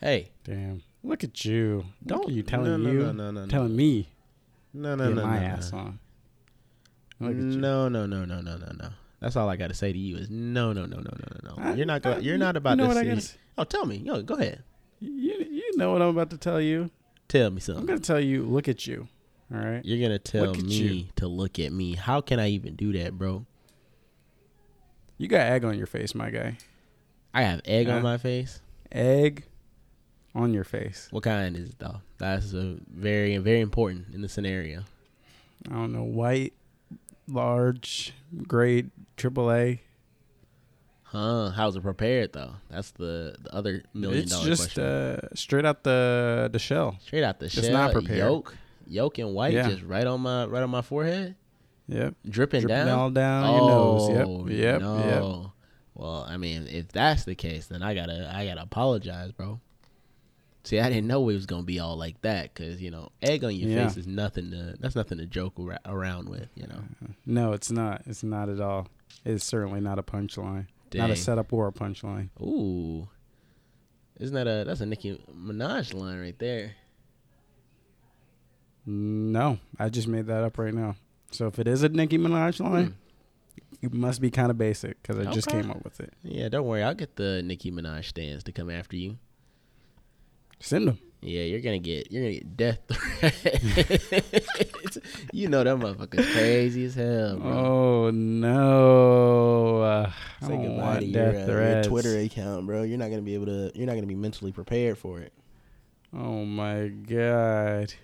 Hey, Damn. Look at you. Don't- at you telling no, no, you no, no, no, no. telling me no, no, get no, my no, ass no. on. Look you. No, no, no, no, no, no, no. That's all I got to say to you is no, no, no, no, no, no, no. You're not going. You're you- not you about know to see. gotta Oh, tell me. Yo, go ahead. You, you know what I'm about to tell you. Tell me something. I'm going to tell you, look at you. All right. You're gonna tell Look me you. to look at me. How can I even do that, bro? You got egg on your face, my guy. I have egg Yeah. on my face. Egg on your face. What kind is it though? That's a very, very important in the scenario. I don't know. White, large, grade, triple A. Huh? How's it prepared though? That's the, the other million It's dollar just question. uh, straight out the the shell. Straight out the it's shell, not prepared. yolk, yolk and white, Yeah. just right on my right on my forehead, Yep. dripping, Dripping down. all down oh, your nose. Yep. Yep. Yep. Well, I mean, if that's the case, then I gotta I gotta apologize, bro. See, I didn't know it was gonna be all like that, cause you know, egg on your Yeah. face is nothing to that's nothing to joke ar- around with, you know. No, it's not. It's not at all. It's certainly not a punchline. Not a setup or a punchline. Ooh, isn't that a that's a Nicki Minaj line right there? No, I just made that up right now. So if it is a Nicki Minaj line, hmm. it must be kind of basic because I just came up with it. Yeah, don't worry, I'll get the Nicki Minaj stands to come after you. Send them. Yeah, you're gonna get you're gonna get death threats. you know that motherfucker's crazy as hell, bro. Oh no! Uh, I Say don't goodbye want to your, death uh, your. Twitter account, bro. You're not gonna be able to. You're not gonna be mentally prepared for it. Oh my god!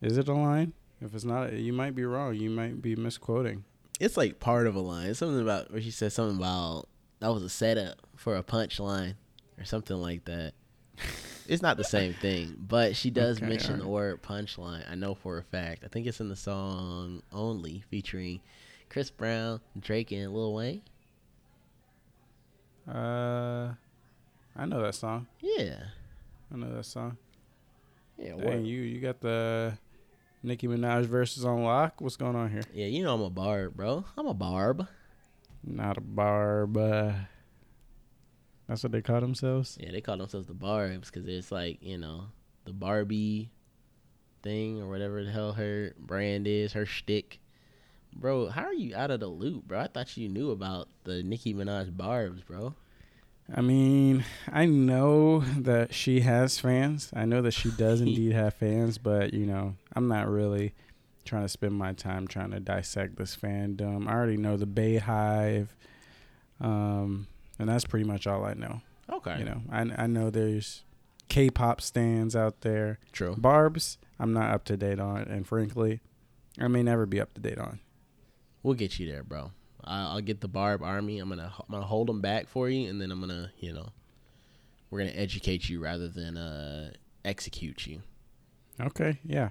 Is it a line? If it's not, you might be wrong. You might be misquoting. It's like part of a line. It's something about where she said something about that was a setup for a punchline or something like that. It's not the same thing, but she does Okay, mention the word punchline. I know for a fact. I think it's in the song "Only" featuring Chris Brown, Drake, and Lil Wayne. Uh, I know that song. Yeah, I know that song. yeah. Dang, you you got the Nicki Minaj versus on lock. What's going on here? Yeah, you know I'm a barb, bro. I'm a barb. Not a barb. That's what they call themselves. Yeah, they call themselves the Barbs because it's like you know the Barbie thing or whatever the hell her brand is, her shtick. Bro, how are you out of the loop, bro? I thought you knew about the Nicki Minaj Barbs, bro. I mean, I know that she has fans. I know that she does indeed have fans, but you know, I'm not really trying to spend my time trying to dissect this fandom. I already know the BeyHive, um, and that's pretty much all I know. Okay, You know, I I know there's K-pop stands out there. true. Barb's, I'm not up to date on, and frankly, I may never be up to date on. We'll get you there, bro. I- I'll get the Barb Army. I'm gonna I'm gonna hold them back for you, and then I'm gonna you know we're gonna educate you rather than uh execute you. Okay, yeah,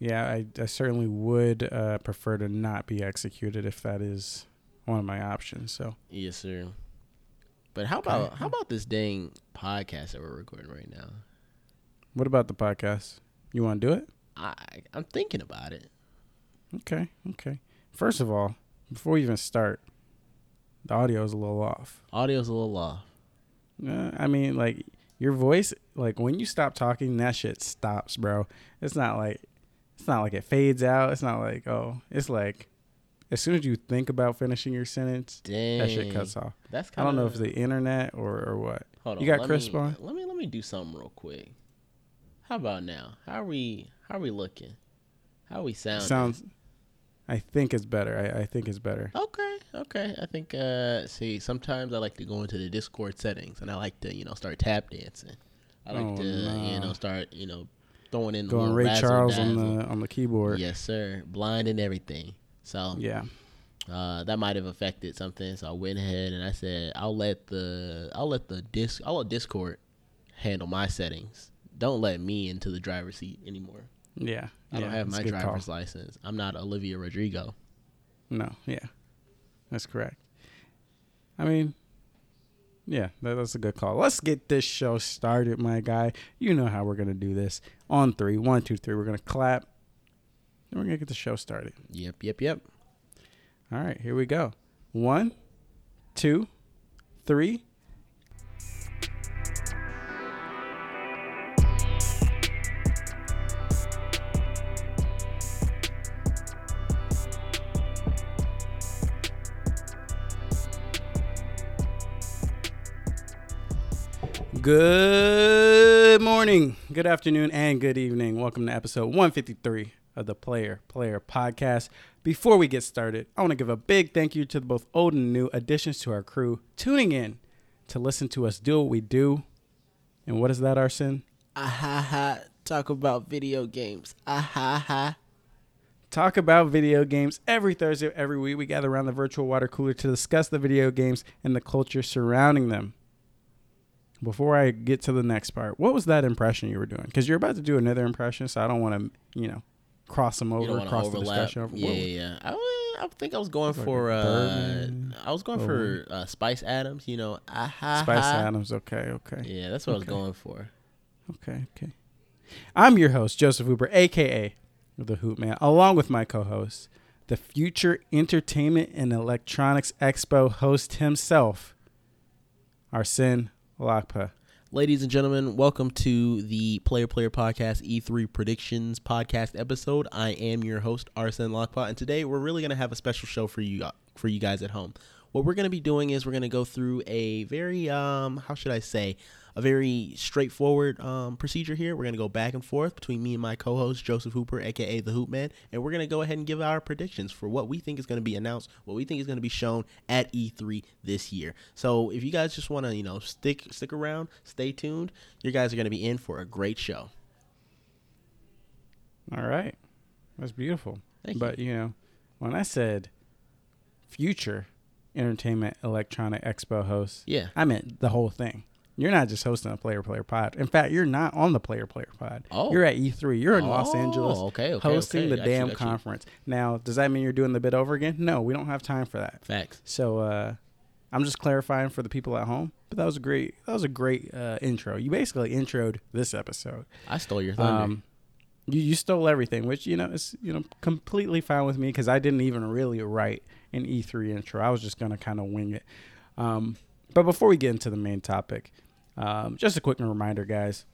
yeah. I, I certainly would uh, prefer to not be executed if that is one of my options. So Yes, sir. But how about how about this dang podcast that we're recording right now? what about the podcast? You want to do it? I I'm thinking about it. Okay, okay. First of all, before we even start, the audio is a little off. Audio's a little off. Uh, I mean, like your voice, like when you stop talking, that shit stops, bro. It's not like it's not like it fades out. It's not like oh, it's like as soon as you think about finishing your sentence, Dang, that shit cuts off. That's kind. I don't know if it's the internet or or what. Hold on, you got Chris me, on? Let me let me do something real quick. How about now? How are we? How are we looking? How are we sounding? Sounds. I think it's better. I, I think it's better. Okay, okay. I think uh see, sometimes I like to go into the Discord settings and I like to, you know, start tap dancing. I like Oh, to, you know, start, you know, throwing in the Going Ray Charles on the on the keyboard. Yes, sir. Blind and everything. So Yeah. uh, that might have affected something. So I went ahead and I said I'll let the I'll let the disc I'll let Discord handle my settings. Don't let me into the driver's seat anymore. Yeah. I don't have my good call. driver's license. I'm not Olivia Rodrigo. No. Yeah. That's correct. I mean, yeah, that, that's a good call. Let's get this show started, my guy. You know how we're gonna do this. On three, one, two, three. We're gonna clap. Then we're going to get the show started. Yep, yep, yep. All right, here we go. One, two, three. Good morning, good afternoon, and good evening. Welcome to episode 153 of the Player Player Podcast. Before we get started, I want to give a big thank you to both old and new additions to our crew tuning in to listen to us do what we do. And what is that, Arson? Ah ha ha. Talk about video games. Ah ha ha. Talk about video games every Thursday, every week. We gather around the virtual water cooler to discuss the video games and the culture surrounding them. Before I get to the next part, what was that impression you were doing? Because you're about to do another impression, so I don't want to, you know, cross them over, don't want to cross the overlap. discussion over. Yeah, What- yeah. I, I think I was going Like for. Uh, I was going for uh, Spice Adams. You know, ah ha Spice. Adams. Okay, okay, Yeah, that's what Okay. I was going for. okay, okay. I'm your host, Joseph Hooper, aka the Hoop Man, along with my co-host, the Future Entertainment and Electronics Expo host himself, Arsene Lakpa. Ladies and gentlemen, welcome to the Player Player Podcast E3 Predictions Podcast episode. I am your host Arsene Lockpot, and today we're really going to have a special show for you for you guys at home. What we're going to be doing is we're going to go through a very um how should I say a very straightforward um, procedure here. We're going to go back and forth between me and my co-host Joseph Hooper, aka the Hoop Man, and we're going to go ahead and give our predictions for what we think is going to be announced, what we think is going to be shown at E3 this year. So if you guys just want to, you know, stick stick around, stay tuned. You guys are going to be in for a great show. All right, that's beautiful. Thank but you know, when I said Future Entertainment Electronic Expo host, Yeah. I meant the whole thing. You're not just hosting a player player pod. In fact, you're not on the player player pod. Oh. You're at E3. You're in Los Oh, Angeles okay, okay, hosting okay. the damn conference. Now, does that mean you're doing the bit over again? No, we don't have time for that. Facts. So uh, I'm just clarifying for the people at home. But that was a great that was a great uh, intro. You basically introed this episode. I stole your thunder. Um, you you stole everything, which you know is you know completely fine with me because I didn't even really write an E3 intro. I was just gonna kind of wing it. Um, but before we get into the main topic, um, just a quick reminder, guys.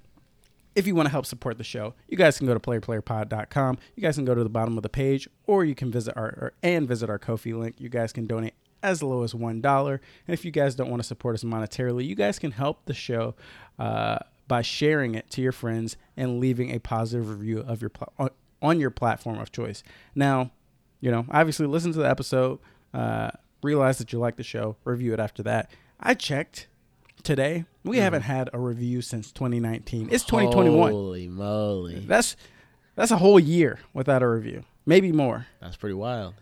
If you want to help support the show, you guys can go to playerplayerpod.com. You guys can go to the bottom of the page, or you can visit our or, and visit our Ko-fi link. You guys can donate as low as one dollar. And if you guys don't want to support us monetarily, you guys can help the show uh, by sharing it to your friends and leaving a positive review of your on, on your platform of choice. Now, you know, obviously, listen to the episode, uh, realize that you like the show, review it after that. I checked today. We haven't had a review since 2019. It's 2021. Holy moly. That's that's a whole year without a review, maybe more. That's pretty wild.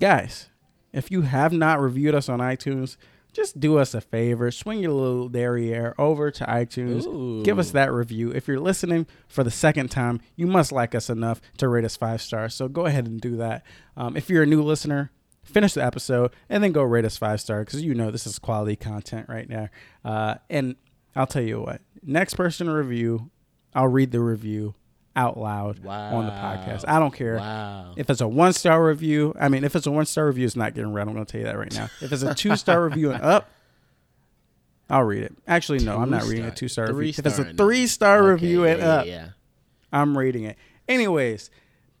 Guys, if you have not reviewed us on iTunes, just do us a favor. Swing your little derriere over to iTunes. Give us that review. If you're listening for the second time, you must like us enough to rate us five stars. So go ahead and do that. Um, if you're a new listener, finish the episode and then go rate us five stars because you know this is quality content right now. Uh, and I'll tell you what, next person to review, I'll read the review out loud on the podcast. I don't care. Wow. If it's a one star review, I mean, if it's a one star review, it's not getting read. I'm going to tell you that right now. If it's a two star review and up, I'll read it. Actually, no, I'm not reading a two star review. If it's a three star Okay, review and yeah, up, Yeah. yeah. I'm reading it. Anyways,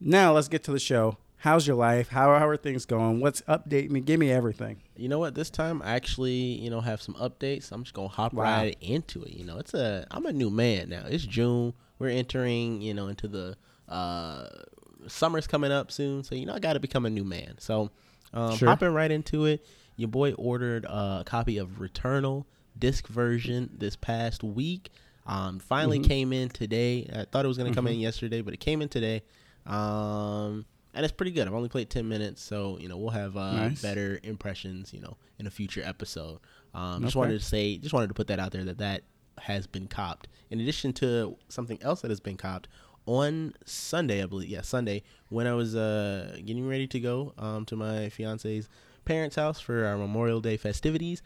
now let's get to the show. How's your life? How, how are things going? What's update me? Give me everything. You know what? This time I actually, you know, have some updates. I'm just gonna hop Wow. right into it. You know, it's a I'm a new man now. It's June. We're entering, you know, into the uh summer's coming up soon. So you know, I got to become a new man. So um, Sure. hopping right into it. Your boy ordered a copy of Returnal disc version this past week. Um, finally Mhm. came in today. I thought it was gonna come in yesterday, but it came in today. Um, and it's pretty good. I've only played ten minutes, so you know we'll have uh, Nice. better impressions, you know, in a future episode. Um, just wanted to say, just wanted to put that out there that that has been copped. In addition to something else that has been copped on Sunday, I believe. Yeah, Sunday when I was uh, getting ready to go um, to my fiance's parents' house for our Memorial Day festivities,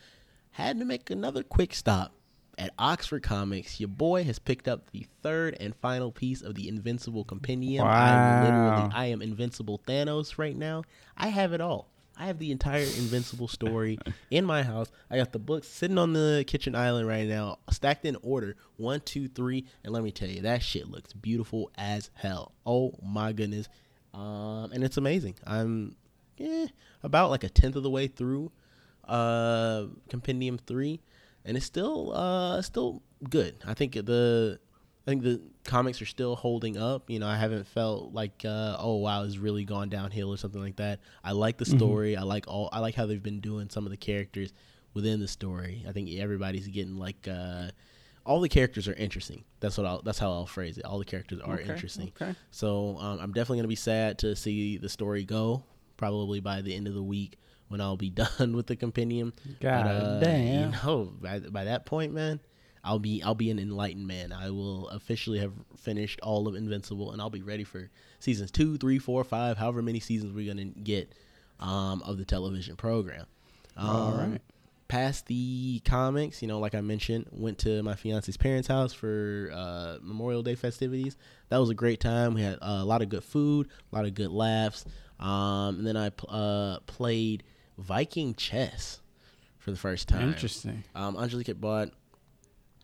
had to make another quick stop at Oxford Comics. Your boy has picked up the third and final piece of the Invincible Compendium. I am Wow. literally, I am Invincible Thanos right now. I have it all. I have the entire Invincible story in my house. I got the books sitting on the kitchen island right now, stacked in order one, two, three. And let me tell you, that shit looks beautiful as hell. Oh my goodness. Um, and it's amazing. I'm eh, about like a tenth of the way through uh, Compendium 3. And it's still uh still good. I think the I think the comics are still holding up. You know, I haven't felt like uh, oh wow, it's really gone downhill or something like that. I like the story. Mm-hmm. I like all. I like how they've been doing some of the characters within the story. I think everybody's getting like uh, all the characters are interesting. That's what I'll, that's how I'll phrase it. All the characters are okay, interesting. Okay. So um, I'm definitely gonna be sad to see the story go. Probably by the end of the week when I'll be done with the compendium. God but, uh, damn. You know, by, by that point, man, I'll be I'll be an enlightened man. I will officially have finished all of Invincible, and I'll be ready for seasons two, three, four, five, however many seasons we're gonna get um, of the television program. Um, all right. Past the comics, you know, like I mentioned, went to my fiance's parents' house for uh, Memorial Day festivities. That was a great time. We had uh, a lot of good food, a lot of good laughs, um, and then I uh, played Viking chess for the first time. Interesting. Um, Angelique bought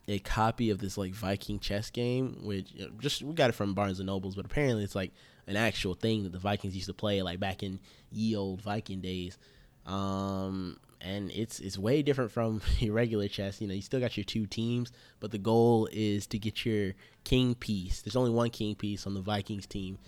a copy of this like Viking chess game, which you know, just we got it from Barnes and Nobles, but apparently it's like an actual thing that the Vikings used to play like back in ye old Viking days. Um, and it's it's way different from your regular chess. You know, you still got your two teams, but the goal is to get your king piece. There's only one king piece on the Vikings team.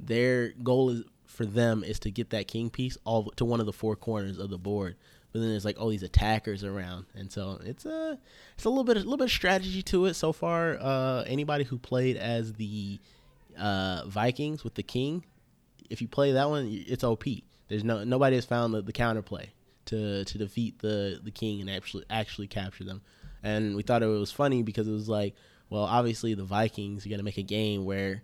Their goal is for them is to get that king piece all to one of the four corners of the board but then there's like all these attackers around, and so it's a it's a little bit a little bit of strategy to it so far. Uh, anybody who played as the uh, Vikings with the king, if you play that one, it's OP. There's no nobody has found the, the counterplay to to defeat the the king and actually actually capture them. And we thought it was funny because it was like, well, obviously the Vikings are gonna make a game where,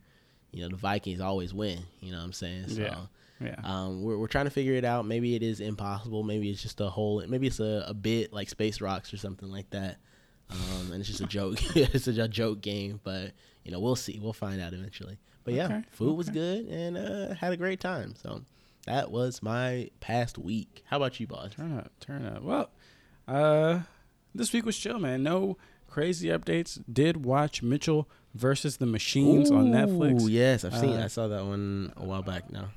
you know, the Vikings always win. You know what I'm saying? So yeah. Yeah. Um, we're, we're trying to figure it out. Maybe it is impossible. Maybe it's just a whole. Maybe it's a, a bit like Space Rocks or something like that. Um, and it's just a joke. it's a, a, joke game, but you know we'll see. We'll find out eventually. But yeah, okay. food okay. was good and uh, had a great time. So that was my past week. How about you, boss? Turn up, turn up. Well, uh, this week was chill, man. No crazy updates. Did watch Mitchell versus the Machines Ooh, on Netflix. Oh yes, I've seen. Uh, I saw that one a while back now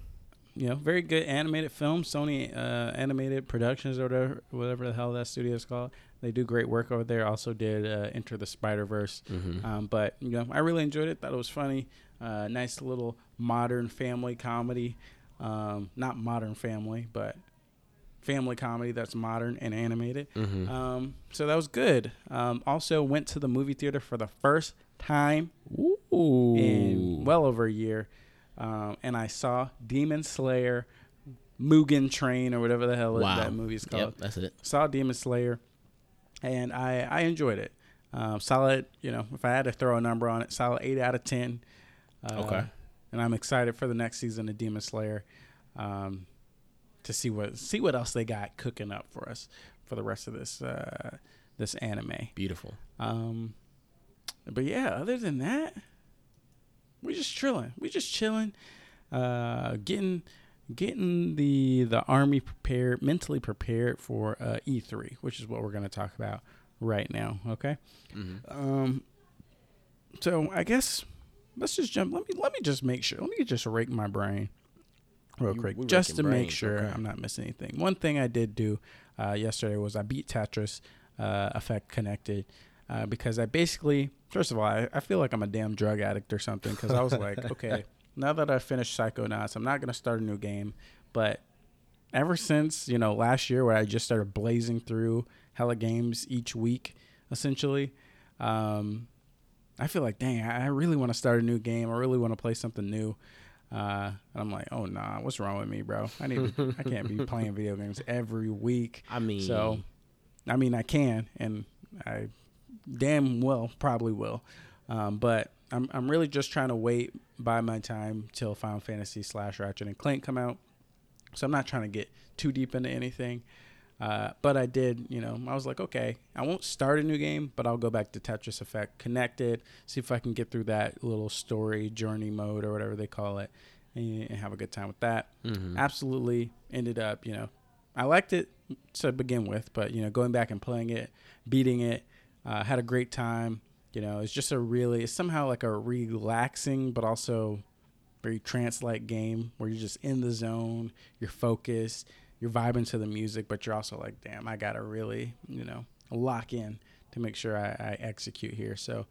you know, very good animated film. Sony uh, Animated Productions or whatever, whatever the hell that studio is called. They do great work over there. Also did uh, Enter the Spider Verse. Mm-hmm. Um, but you know, I really enjoyed it. Thought it was funny. Uh, nice little modern family comedy. Um, not modern family, but family comedy that's modern and animated. Mm-hmm. Um, so that was good. Um, also went to the movie theater for the first time Ooh. in well over a year um, and I saw Demon Slayer, Mugen Train, or whatever the hell wow. that movie is called. Yep, that's it. Saw Demon Slayer, and I I enjoyed it. Um, solid, you know, if I had to throw a number on it, solid eight out of ten. Uh, okay. And I'm excited for the next season of Demon Slayer, um, to see what see what else they got cooking up for us for the rest of this uh, this anime. Beautiful. Um, but yeah, other than that, we're just chilling. We're just chilling, uh, getting getting the the army prepared, mentally prepared for uh, E3, which is what we're going to talk about right now. Okay. Mm-hmm. Um. So I guess let's just jump. Let me let me just make sure. Let me just rake my brain real quick, just to brains. make sure okay. I'm not missing anything. One thing I did do uh, yesterday was I beat Tetris uh, Effect Connected uh, because I basically, first of all, I, I feel like I'm a damn drug addict or something because I was like, okay, now that I finished Psychonauts, I'm not gonna start a new game, but ever since you know last year where I just started blazing through hella games each week, essentially. Um, I feel like, dang, I really want to start a new game. I really want to play something new. Uh, and I'm like, oh nah, what's wrong with me, bro? I need, to, I can't be playing video games every week. I mean, so, I mean, I can, and I damn well probably will. Um, but I'm I'm really just trying to wait by my time till Final Fantasy slash Ratchet and Clank come out. So I'm not trying to get too deep into anything. Uh, but I did, you know, I was like, okay, I won't start a new game, but I'll go back to Tetris Effect Connected, see if I can get through that little story journey mode or whatever they call it, and, and have a good time with that. Mm-hmm. Absolutely ended up, you know, I liked it to begin with, but you know, going back and playing it, beating it, uh, had a great time. You know, it's just a really, it's somehow like a relaxing, but also very trance-like game where you're just in the zone, you're focused, you're vibing to the music, but you're also like, damn, I gotta really, you know, lock in to make sure I, I execute here. So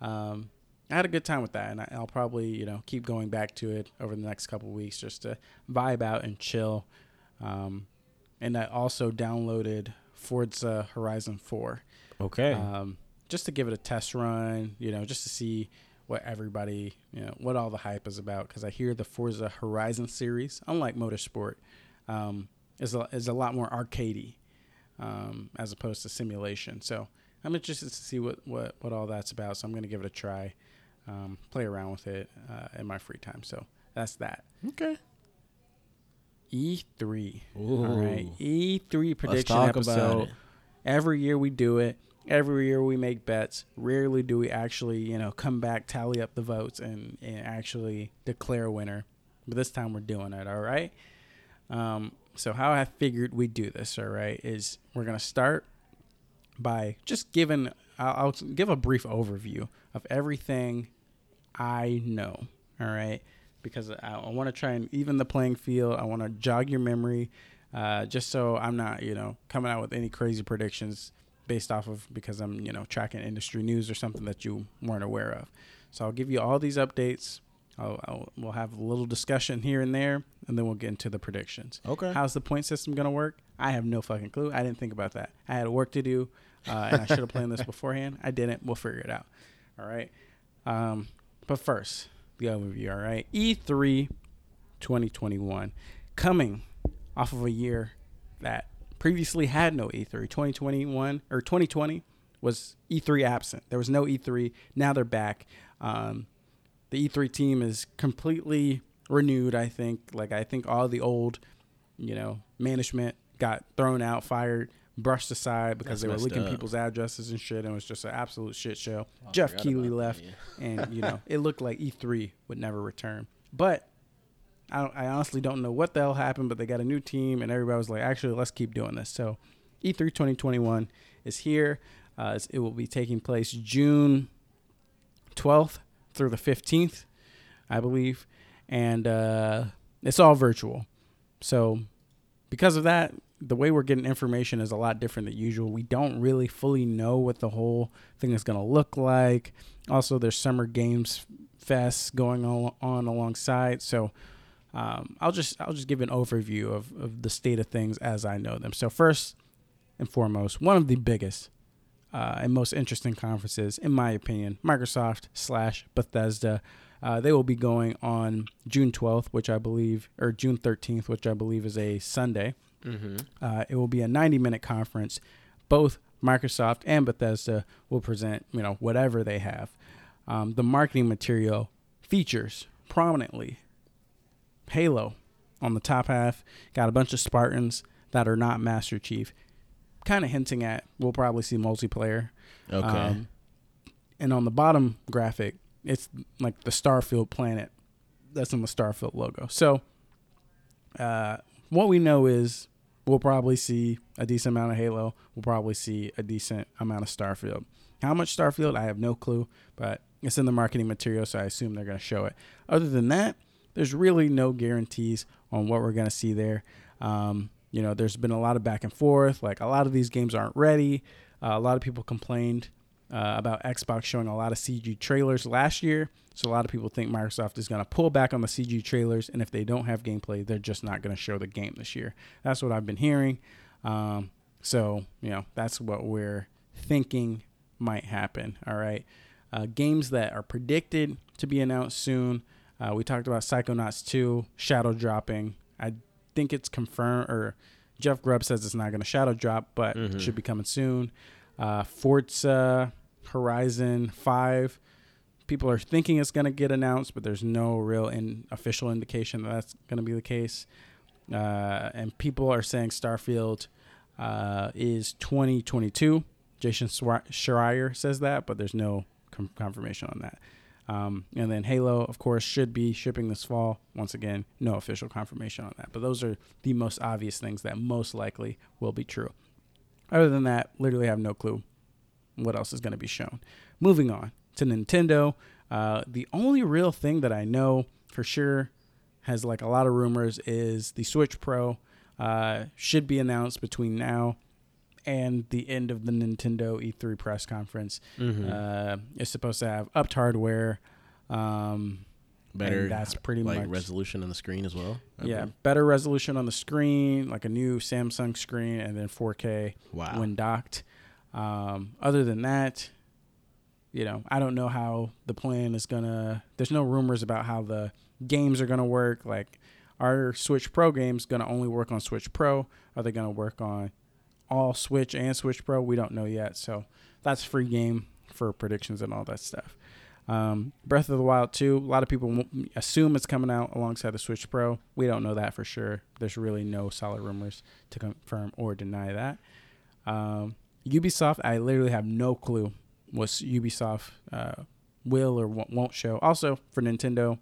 um, I had a good time with that, and I, will probably you know keep going back to it over the next couple weeks just to vibe out and chill. Um, and I also downloaded Forza Horizon 4. Okay. Um, just to give it a test run, you know, just to see what everybody, you know, what all the hype is about. Because I hear the Forza Horizon series, unlike Motorsport, um, is a, is a lot more arcadey um, as opposed to simulation. So I'm interested to see what, what, what all that's about. So I'm going to give it a try, um, play around with it uh, in my free time. So that's that. Okay. E3. Ooh. All right. E3 prediction talk episode. about it. Every year we do it. Every year we make bets. Rarely do we actually, you know, come back, tally up the votes, and, and actually declare a winner. But this time we're doing it. All right. Um, so how I figured we do this, all right, is we're gonna start by just giving. I'll, I'll give a brief overview of everything I know. All right, because I, I want to try and even the playing field. I want to jog your memory, uh, just so I'm not, you know, coming out with any crazy predictions based off of because I'm, you know, tracking industry news or something that you weren't aware of. So I'll give you all these updates. I'll, I'll, we'll have a little discussion here and there, and then we'll get into the predictions. Okay. How's the point system going to work? I have no fucking clue. I didn't think about that. I had work to do, uh, and I should have planned this beforehand. I didn't. We'll figure it out. All right. Um, but first, the overview. All right. E3 2021 coming off of a year that previously had no E E3. 2021 or 2020 was E3 absent. There was no E3. Now they're back. Um, the E3 team is completely renewed. I think. Like I think all the old, you know, management got thrown out, fired, brushed aside because That's they were leaking up. people's addresses and shit, and it was just an absolute shit show. Oh, Jeff that, left, yeah. and you know it looked like E3 would never return. But I, I honestly don't know what the hell happened, but they got a new team, and everybody was like, actually, let's keep doing this. So E3 2021 is here. Uh, it will be taking place June 12th through the 15th, I believe, and uh, it's all virtual. So because of that, the way we're getting information is a lot different than usual. We don't really fully know what the whole thing is going to look like. Also, there's Summer Games Fest going on, on alongside. So um, I'll just I'll just give an overview of, of the state of things as I know them. So first and foremost, one of the biggest uh, and most interesting conferences, in my opinion, Microsoft slash Bethesda. Uh, they will be going on June 12th, which I believe, or June 13th, which I believe is a Sunday. Mm-hmm. Uh, it will be a 90 minute conference. Both Microsoft and Bethesda will present, you know, whatever they have. Um, the marketing material features prominently Halo on the top half. Got a bunch of Spartans that are not Master Chief. Kind of hinting at we'll probably see multiplayer. Okay. Um, and on the bottom graphic, it's like the Starfield planet that's in the Starfield logo. So, uh, what we know is we'll probably see a decent amount of Halo. We'll probably see a decent amount of Starfield. How much Starfield, I have no clue, but it's in the marketing material, so I assume they're going to show it. Other than that, there's really no guarantees on what we're going to see there. Um, you know, there's been a lot of back and forth. Like a lot of these games aren't ready. Uh, a lot of people complained uh, about Xbox showing a lot of CG trailers last year. So a lot of people think Microsoft is going to pull back on the CG trailers, and if they don't have gameplay, they're just not going to show the game this year. That's what I've been hearing. Um, so you know, that's what we're thinking might happen. All right, uh, games that are predicted to be announced soon. Uh, we talked about Psychonauts 2 shadow dropping. I think it's confirmed, or Jeff Grubb says it's not going to shadow drop, but Mhm. it should be coming soon. Uh, Forza Horizon 5. People are thinking it's going to get announced, but there's no real in, official indication that that's going to be the case. Uh, and people are saying Starfield uh, is 2022. Jason Schreier says that, but there's no com- confirmation on that. Um, and then Halo, of course, should be shipping this fall. Once again, no official confirmation on that. But those are the most obvious things that most likely will be true. Other than that, literally have no clue what else is going to be shown. Moving on to Nintendo. Uh, the only real thing that I know for sure has like a lot of rumors is the Switch Pro uh, should be announced between now and the end of the Nintendo E3 press conference. Mhm. Uh, it's supposed to have upped hardware. Um, Better. that's pretty like much resolution on the screen as well. Yeah, better resolution on the screen, like a new Samsung screen, and then 4K Wow. when docked. Um, other than that, you know, I don't know how the plan is gonna. There's no rumors about how the games are gonna work. Like, are Switch Pro games gonna only work on Switch Pro? Are they gonna work on all Switch and Switch Pro? We don't know yet. So that's free game for predictions and all that stuff. Um, Breath of the Wild 2, a lot of people assume it's coming out alongside the Switch Pro. We don't know that for sure. There's really no solid rumors to confirm or deny that. Um, Ubisoft, I literally have no clue what Ubisoft uh, will or won't show. Also, for Nintendo,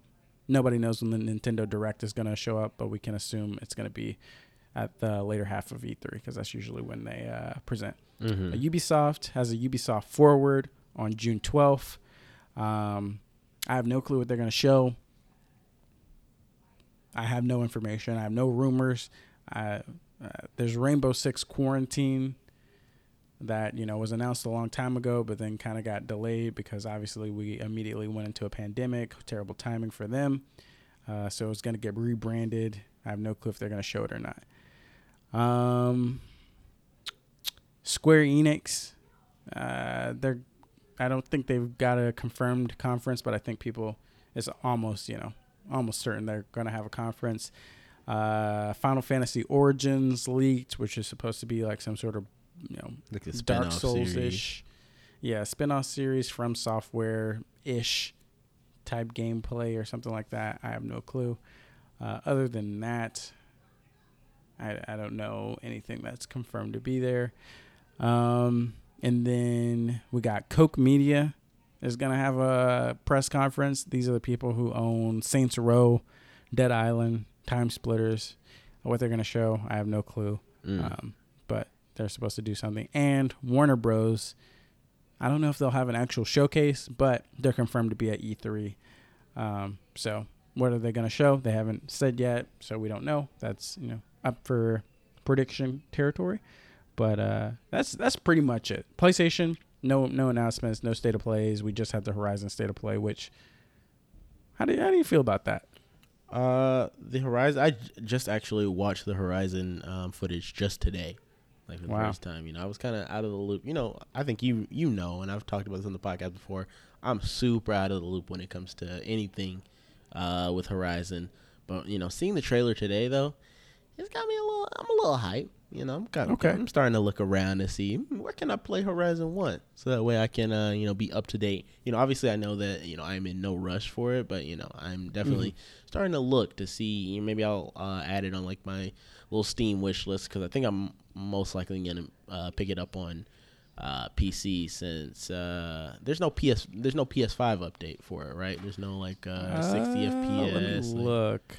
nobody knows when the Nintendo Direct is going to show up, but we can assume it's going to be at the later half of E3 because that's usually when they uh, present. Mhm. Uh, Ubisoft has a Ubisoft Forward on June 12th. Um, I have no clue what they're going to show. I have no information. I have no rumors. I, uh, there's Rainbow Six Quarantine that you know was announced a long time ago, but then kind of got delayed because obviously we immediately went into a pandemic. Terrible timing for them. Uh, so it's going to get rebranded. I have no clue if they're going to show it or not. Um, Square Enix, uh, they're. I don't think they've got a confirmed conference, but I think people it's almost you know almost certain they're going to have a conference. Uh, Final Fantasy Origins leaked, which is supposed to be like some sort of you know Like Dark Souls ish, yeah, spin-off series FromSoftware ish type gameplay or something like that. I have no clue. Uh, other than that, I, I don't know anything that's confirmed to be there. Um, and then we got Koch Media is gonna have a press conference. These are the people who own Saints Row, Dead Island, Time Splitters. What they're gonna show, I have no clue. Mm. Um, but they're supposed to do something. And Warner Bros. I don't know if they'll have an actual showcase, but they're confirmed to be at E3. Um, so what are they going to show? They haven't said yet, so we don't know. That's you know up for prediction territory. But uh, that's that's pretty much it. PlayStation, no no announcements, no state of plays. We just had the Horizon state of play. Which how do you, how do you feel about that? Uh, the Horizon. I j- just actually watched the Horizon um, footage just today, like for the Wow. first time. You know, I was kind of out of the loop. You know, I think you you know, and I've talked about this on the podcast before. I'm super out of the loop when it comes to anything uh, with Horizon. But you know, seeing the trailer today though, it's got me a little. I'm a little hype. You know, I'm kind of. Okay. I'm starting to look around to see hmm, where can I play Horizon One, so that way I can, uh, you know, be up to date. You know, obviously I know that you know I'm in no rush for it, but you know I'm definitely starting to look to see. Maybe I'll uh, add it on like my little Steam wish list because I think I'm most likely gonna uh, pick it up on uh, PC since uh, there's no PS there's no PS5 update for it, right? There's no like uh, 60 Uh, Let me FPS. like- look.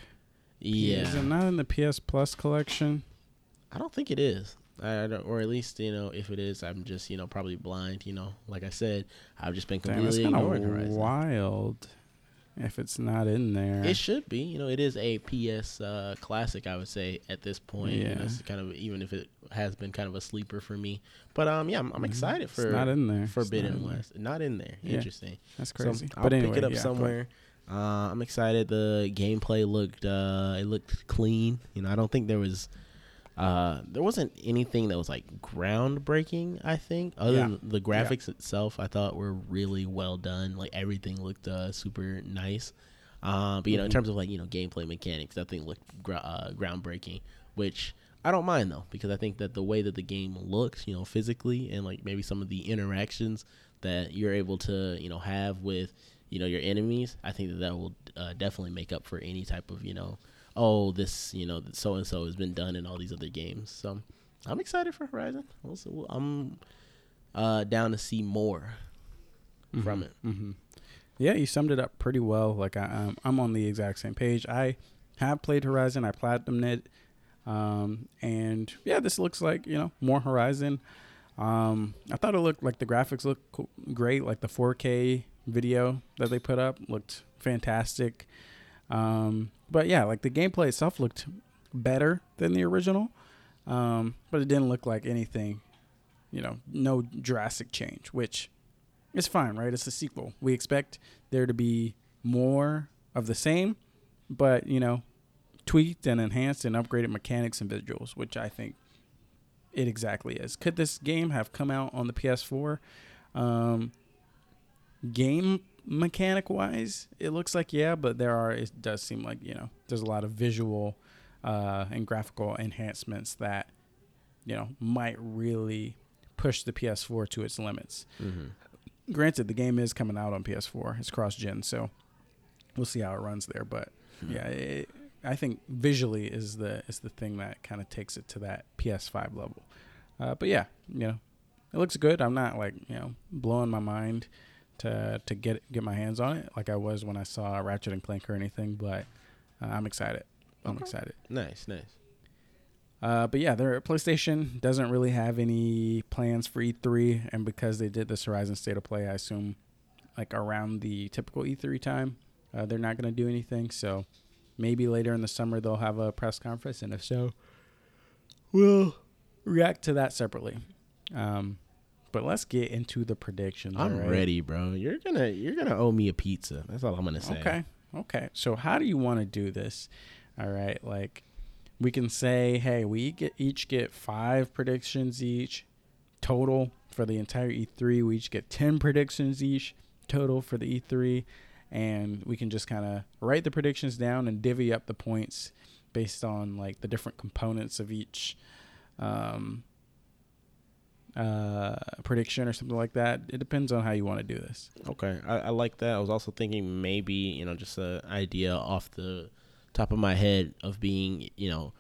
Yeah, Is it not in the PS Plus collection? I don't think it is. I don't, or at least you know, if it is, I'm just you know probably blind. You know, like I said, I've just been completely kind ignoring Horizon. wild if it's not in there. It should be. You know, it is a PS uh, classic. I would say at this point. You know, Yeah. it's kind of even if it has been kind of a sleeper for me. But um, yeah, I'm, I'm Mhm. excited It's for not in there. Forbidden. West. Not in there. Yeah. Interesting. That's So crazy. I'll but anyway, pick it up yeah, somewhere. Uh, I'm excited. The gameplay looked uh, it looked clean. You know, I don't think there was uh, there wasn't anything that was like groundbreaking. I think other Yeah. than the graphics itself, I thought were really well done. Like everything looked uh, super nice. Uh, but you know, in Mhm. terms of like you know gameplay mechanics, that thing looked gra- uh, groundbreaking, which I don't mind though because I think that the way that the game looks, you know, physically and like maybe some of the interactions that you're able to you know have with you know your enemies, I think that that will uh, definitely make up for any type of you know oh this you know so and so has been done in all these other games. So I'm excited for Horizon. Also, I'm uh, down to see more from it. hmm Yeah, you summed it up pretty well. Like I, um, I'm on the exact same page. I have played Horizon. I platinumed it, um, and yeah, this looks like you know more Horizon. Um, I thought it looked like the graphics looked cool, great. Like the 4K video that they put up looked fantastic. Um, but yeah, like the gameplay itself looked better than the original, um, but it didn't look like anything you know, no drastic change, which is fine, right? It's a sequel. We expect there to be more of the same, but you know, tweaked and enhanced and upgraded mechanics and visuals, which I think it exactly is. Could this game have come out on the PS4? Um, game mechanic wise, it looks like yeah, but there are it does seem like you know there's a lot of visual uh, and graphical enhancements that you know might really push the PS4 to its limits. Mm-hmm. Granted, the game is coming out on PS4; it's cross gen, so we'll see how it runs there. But Hmm. yeah, it, I think visually is the is the thing that kind of takes it to that PS5 level. Uh, but yeah, you know, it looks good. I'm not like you know blowing my mind to to get get my hands on it like I was when I saw Ratchet and Clank or anything. But uh, I'm excited. I'm Okay. excited. Nice, nice. Uh, but yeah, their PlayStation doesn't really have any plans for E3, and because they did this Horizon State of Play, I assume like around the typical E3 time, uh, they're not going to do anything. So maybe later in the summer they'll have a press conference, and if so, we'll react to that separately. Um, but let's get into the predictions. I'm right? ready, bro. You're gonna you're gonna owe me a pizza. That's all I'm gonna say. Okay. Okay. So how do you want to do this? All right. Like we can say, hey, we get each get five predictions each total for the entire E3. We each get 10 predictions each total for the E3. And we can just kind of write the predictions down and divvy up the points based on like the different components of each um, uh, prediction or something like that. It depends on how you want to do this. Okay, I, I like that. I was also thinking maybe you know just an idea off the top of my head of being you know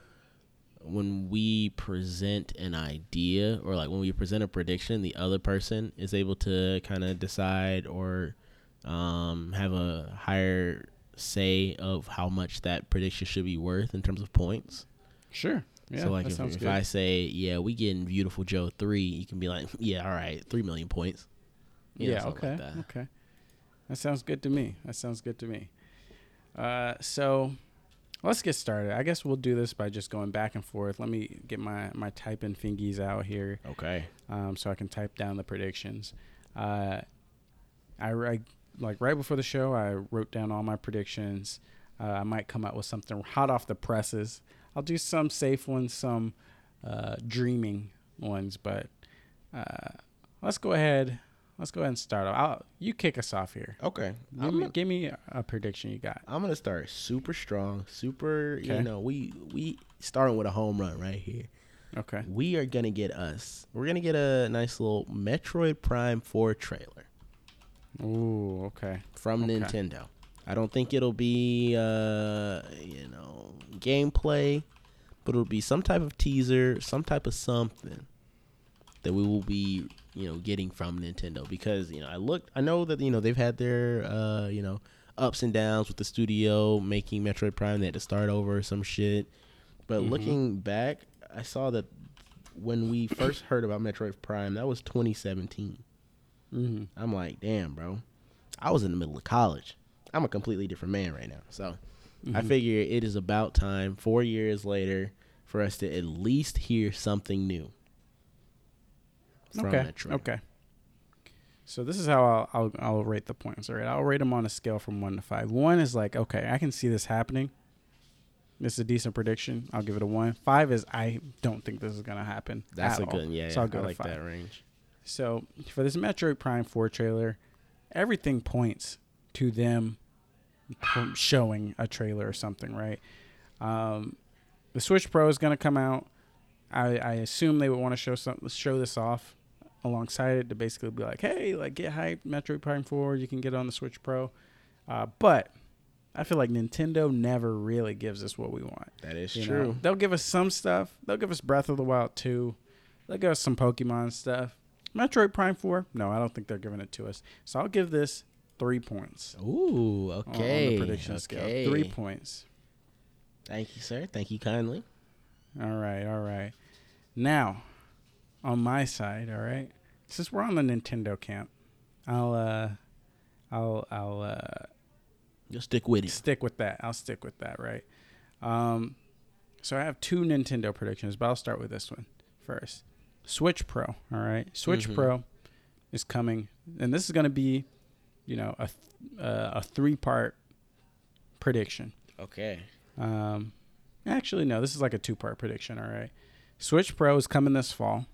when we present an idea or like when we present a prediction, the other person is able to kind of decide or um, have a higher say of how much that prediction should be worth in terms of points. Sure. Yeah, so like if, if. I say yeah we getting beautiful Joe three, you can be like yeah all right three million points. You know, yeah. Okay. like that. Okay. That sounds good to me. That sounds good to me. Uh, so let's get started. I guess we'll do this by just going back and forth. Let me get my my typing fingies out here, Okay. um, so I can type down the predictions. Uh, I write like right before the show. I wrote down all my predictions. Uh, I might come out with something hot off the presses. I'll do some safe ones, some uh, dreaming ones, but uh, let's go ahead. Let's go ahead and start. I'll, you kick us off here. Okay. Give I'm me, give me a, a prediction you got. I'm gonna start super strong, super. Okay. You know, we we starting with a home run right here. Okay. We are gonna get us. We're gonna get a nice little Metroid Prime Four trailer Ooh. Okay. from Okay. Nintendo. I don't think it'll be uh you know gameplay, but it'll be some type of teaser, some type of something that we will be you know getting from Nintendo. Because you know I looked I know that you know they've had their uh you know ups and downs with the studio making Metroid Prime. They had to start over or some shit. But Mhm. looking back I saw that when we first heard about Metroid Prime that was 2017 Mm-hmm. I'm like damn bro. I was in the middle of college I'm a completely different man right now so Mm-hmm. I figure it is about time 4 years later for us to at least hear something new Okay. Okay. So this is how I'll, I'll I'll rate the points. All right, I'll rate them on a scale from one to five. One is like, okay, I can see this happening. This is a decent prediction. I'll give it a one. Five is I don't think this is gonna happen. That's at a all. good yeah. So I'll go I like five. that range. So for this Metroid Prime Four trailer, everything points to them p- showing a trailer or something, right? Um, the Switch Pro is going to come out. I, I assume they would want to show some show this off alongside it to basically be like, hey, like get hyped, Metroid Prime Four, you can get it on the Switch Pro. Uh, but I feel like Nintendo never really gives us what we want. That is You true. know, they'll give us some stuff. They'll give us Breath of the Wild 2. They'll give us some Pokemon stuff. Metroid Prime 4, no, I don't think they're giving it to us. So I'll give this three points Ooh, okay. on the prediction okay. scale. Three points. Thank you, sir. Thank you kindly. All right, all right. Now, on my side, all right. Since we're on the Nintendo camp, I'll uh, I'll I'll uh, You'll stick with it. stick with that. I'll stick with that, right? Um, so I have two Nintendo predictions, but I'll start with this one first. Switch Pro. All right, Switch Mhm. Pro is coming, and this is going to be, you know, a th- uh, a three part prediction. Okay. Um, actually, no, this is like a two part prediction. All right, Switch Pro is coming this fall,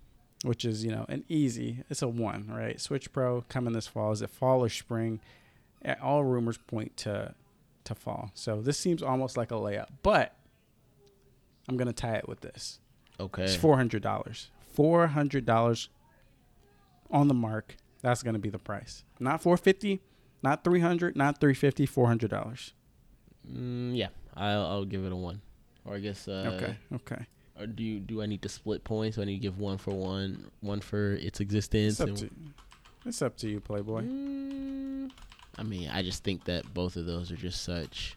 which is you know an easy. It's a one, right? Switch Pro coming this fall. Is it fall or spring? All rumors point to to fall. So this seems almost like a layup, but I'm gonna tie it with this. Okay. It's four hundred dollars. Four hundred dollars on the mark. That's gonna be the price. Not four fifty, not three hundred, not three fifty. Four hundred dollars. Mm, yeah, I'll, I'll give it a one. Or I guess. Uh, okay. Okay. Or do you, do I need to split points? Do I need to give one for one, one for its existence? It's up to it's up to you, Playboy. Mm, I mean, I just think that both of those are just such,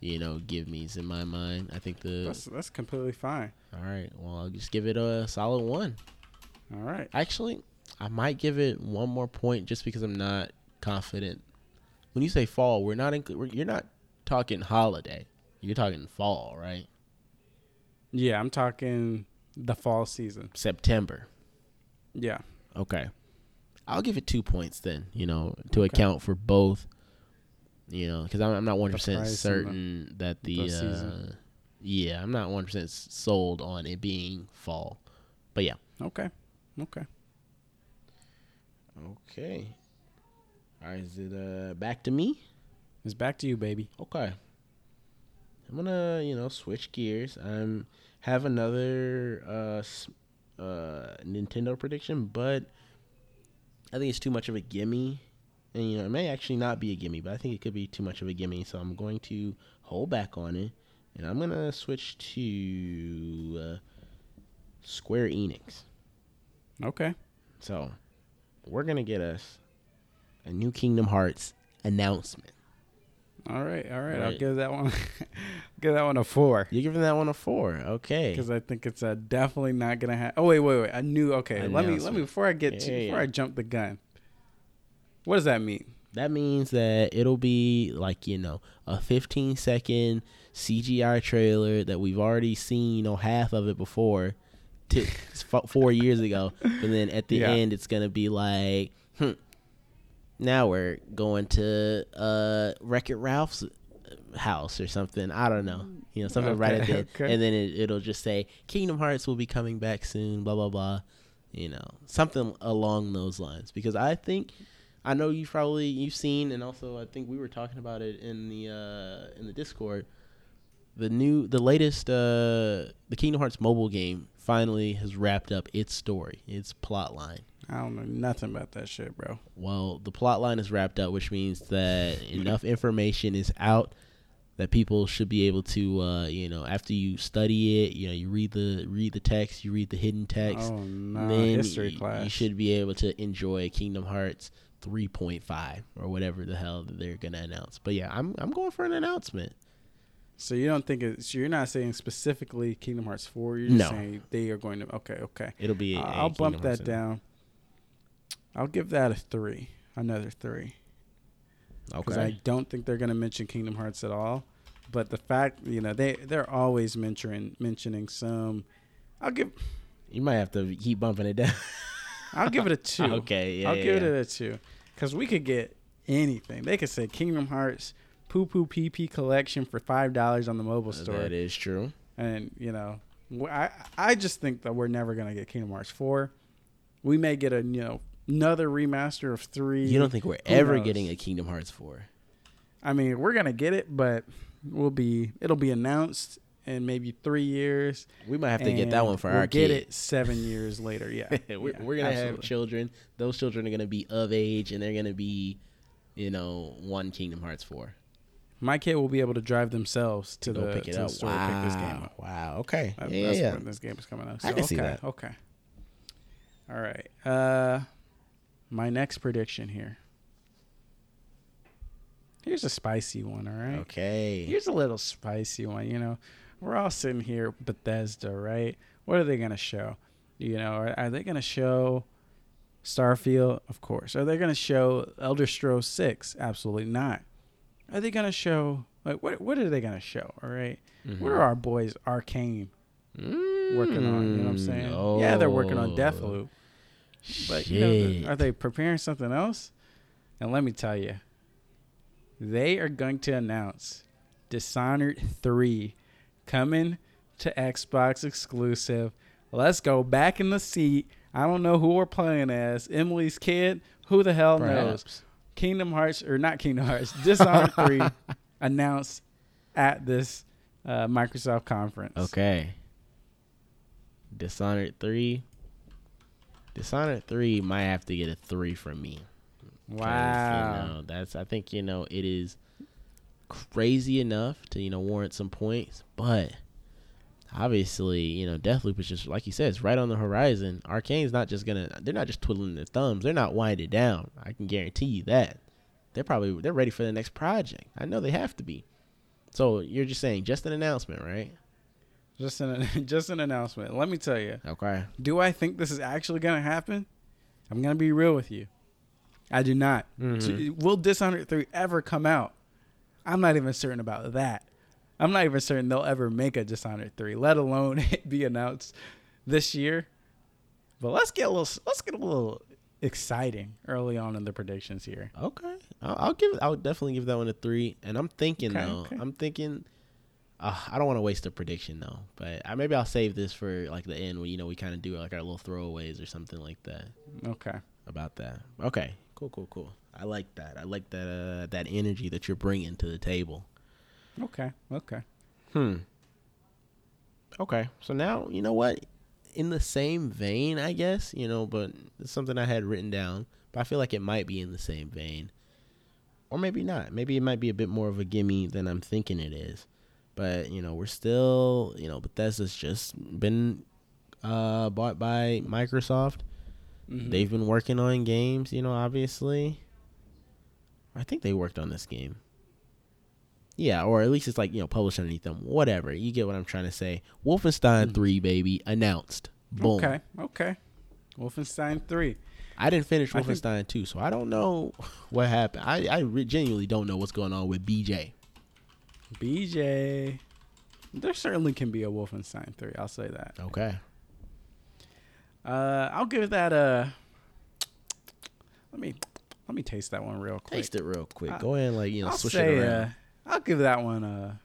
you know, give me's in my mind. I think the. That's that's completely fine. all right. Well, I'll just give it a solid one. All right. Actually, I might give it one more point just because I'm not confident. When you say fall, we're not in. we're- You're not talking holiday. You're talking fall, right? Yeah, I'm talking the fall season. September. Yeah. Okay. I'll give it two points then, you know, to Okay. account for both, you know, because I'm, I'm not 100% price and the- certain that the, the uh, yeah, I'm not 100% sold on it being fall. But yeah. Okay. Okay. Okay. All right, is it uh, back to me? It's back to you, baby. Okay. I'm gonna, you know, switch gears. I'm have another uh, uh, Nintendo prediction, but I think it's too much of a gimme, and you know, it may actually not be a gimme, but I think it could be too much of a gimme. So I'm going to hold back on it, and I'm gonna switch to uh, Square Enix. Okay. So we're gonna get us a new Kingdom Hearts announcement. All right. All right. I'll give that one give that one a four. You're giving that one a four, okay? Because I think it's uh, definitely not gonna happen. Oh wait, wait, wait! I knew. Okay, let me let me before I get to Yeah, before yeah. I jump the gun. What does that mean? That means that it'll be like, you know, a 15 second CGI trailer that we've already seen, you know, half of it before t- four years ago. But then at the Yeah. end, it's going to be like, hmm, now we're going to uh, Wreck It Ralph's house or something. I don't know. You know, something right at the end. okay. And then it, it'll just say, Kingdom Hearts will be coming back soon, blah, blah, blah. You know, something along those lines. Because I think I know you've probably you've seen, and also I think we were talking about it in the uh, in the Discord. The new, the latest, uh, the Kingdom Hearts mobile game finally has wrapped up its story, its plot line. I don't know nothing about that shit, bro. Well, the plot line is wrapped up, which means that enough information is out that people should be able to, uh, you know, after you study it, you know, you read the read the text, you read the hidden text, Oh no, then history y- class. you should be able to enjoy Kingdom Hearts 3.5 or whatever the hell that they're gonna announce. But yeah, I'm I'm going for an announcement. So you don't think it's? So you're not saying specifically Kingdom Hearts four. You're just No. saying they are going to. Okay, okay. It'll be. I'll- a I'll bump Hearts that down. I'll give that a three. Another three. Because Okay. I don't think they're going to mention Kingdom Hearts at all. But the fact, you know, they they're always mentioning mentioning some. I'll give you might have to keep bumping it down. I'll give it a two. okay. Yeah. I'll yeah, give yeah. it a two. Because we could get anything. They could say Kingdom Hearts Poo Poo PP collection for five dollars on the mobile store. That is true. and you know I I just think that we're never gonna get Kingdom Hearts four. We may get a you know another remaster of three. You don't think we're Who ever knows? getting a Kingdom Hearts 4? I mean, we're gonna get it, but we'll be it'll be announced in maybe three years. We might have to get that one for we'll our get kids. it seven years later. Yeah, we're, Yeah, we're gonna have absolutely. children. Those children are gonna be of age, and they're gonna be, you know, one Kingdom Hearts 4 My kid will be able to drive themselves to, to the go pick it to up. store wow. to pick this game up. Wow. Okay. That- yeah, that's yeah. when this game is coming out. I can see okay, that. Okay. All right. Uh, my next prediction here. Here's a spicy one. All right. Okay. Here's a little spicy one. You know, we're all sitting here, Bethesda, right? What are they gonna show? You know, are, are they gonna show Starfield? Of course. Are they gonna show Elder Scrolls Six? Absolutely not. Are they gonna show like what? What are they gonna show? All right. Mhm. What are our boys Arkane? Mm, working on. You know what I'm saying? Yeah, they're working on. Deathloop. But Shit. you know, are they preparing something else? And let me tell you, they are going to announce Dishonored 3 coming to Xbox exclusive. Let's go back in the seat. I don't know who we're playing as. Emily's kid. Who the hell knows? Kingdom Hearts or not Kingdom Hearts, Dishonored 3 announced at this uh, Microsoft conference. Okay. Dishonored three. Dishonored three might have to get a three from me. Wow. You know, that's I think you know it is crazy enough to you know warrant some points, but obviously you know Deathloop is just like you said, it's right on the horizon. Arkane's not just gonna they're not just twiddling their thumbs. They're not winding down. I can guarantee you that. They're probably they're ready for the next project. I know they have to be. So you're just saying just an announcement, right? Just an just an announcement. Let me tell you. Okay. Do I think this is actually to happen? I'm to be real with you. I do not. Mhm. So, will Dishonored 3 ever come out? I'm not even certain about that. I'm not even certain they'll ever make a Dishonored 3, let alone it be announced this year. But let's get a little let's get a little exciting early on in the predictions here. Okay, I'll, I'll give. I'll definitely give that one a three. And I'm thinking Okay, though. okay. I'm thinking. Uh, I don't want to waste a prediction though, but I, maybe I'll save this for like the end when you know we kind of do like our little throwaways or something like that Okay. about that. Okay, cool, cool, cool. I like that. I like that. Uh, that energy that you're bringing to the table. Okay. Okay. Hmm. Okay, so now you know what. In the same vein, I guess you know, but it's something I had written down. But I feel like it might be in the same vein, or maybe not. Maybe it might be a bit more of a gimme than I'm thinking it is. But you know, we're still you know Bethesda's just been uh, bought by Microsoft. Mhm. They've been working on games, you know, obviously. I think they worked on this game. Yeah, or at least it's like, you know, published underneath them. Whatever. You get what I'm trying to say. Wolfenstein Mhm. 3, baby, announced. Boom. Okay. Okay. Wolfenstein 3. I didn't finish I think- Wolfenstein 2, so I don't know what happened. I, I genuinely don't know what's going on with BJ. BJ. There certainly can be a Wolfenstein 3. I'll say that. Okay. Uh, I'll give that a. Let me let me taste that one real quick. Taste it real quick. I- Go ahead and, like, you know, I'll switch say, it uh, around. I'll give that one a.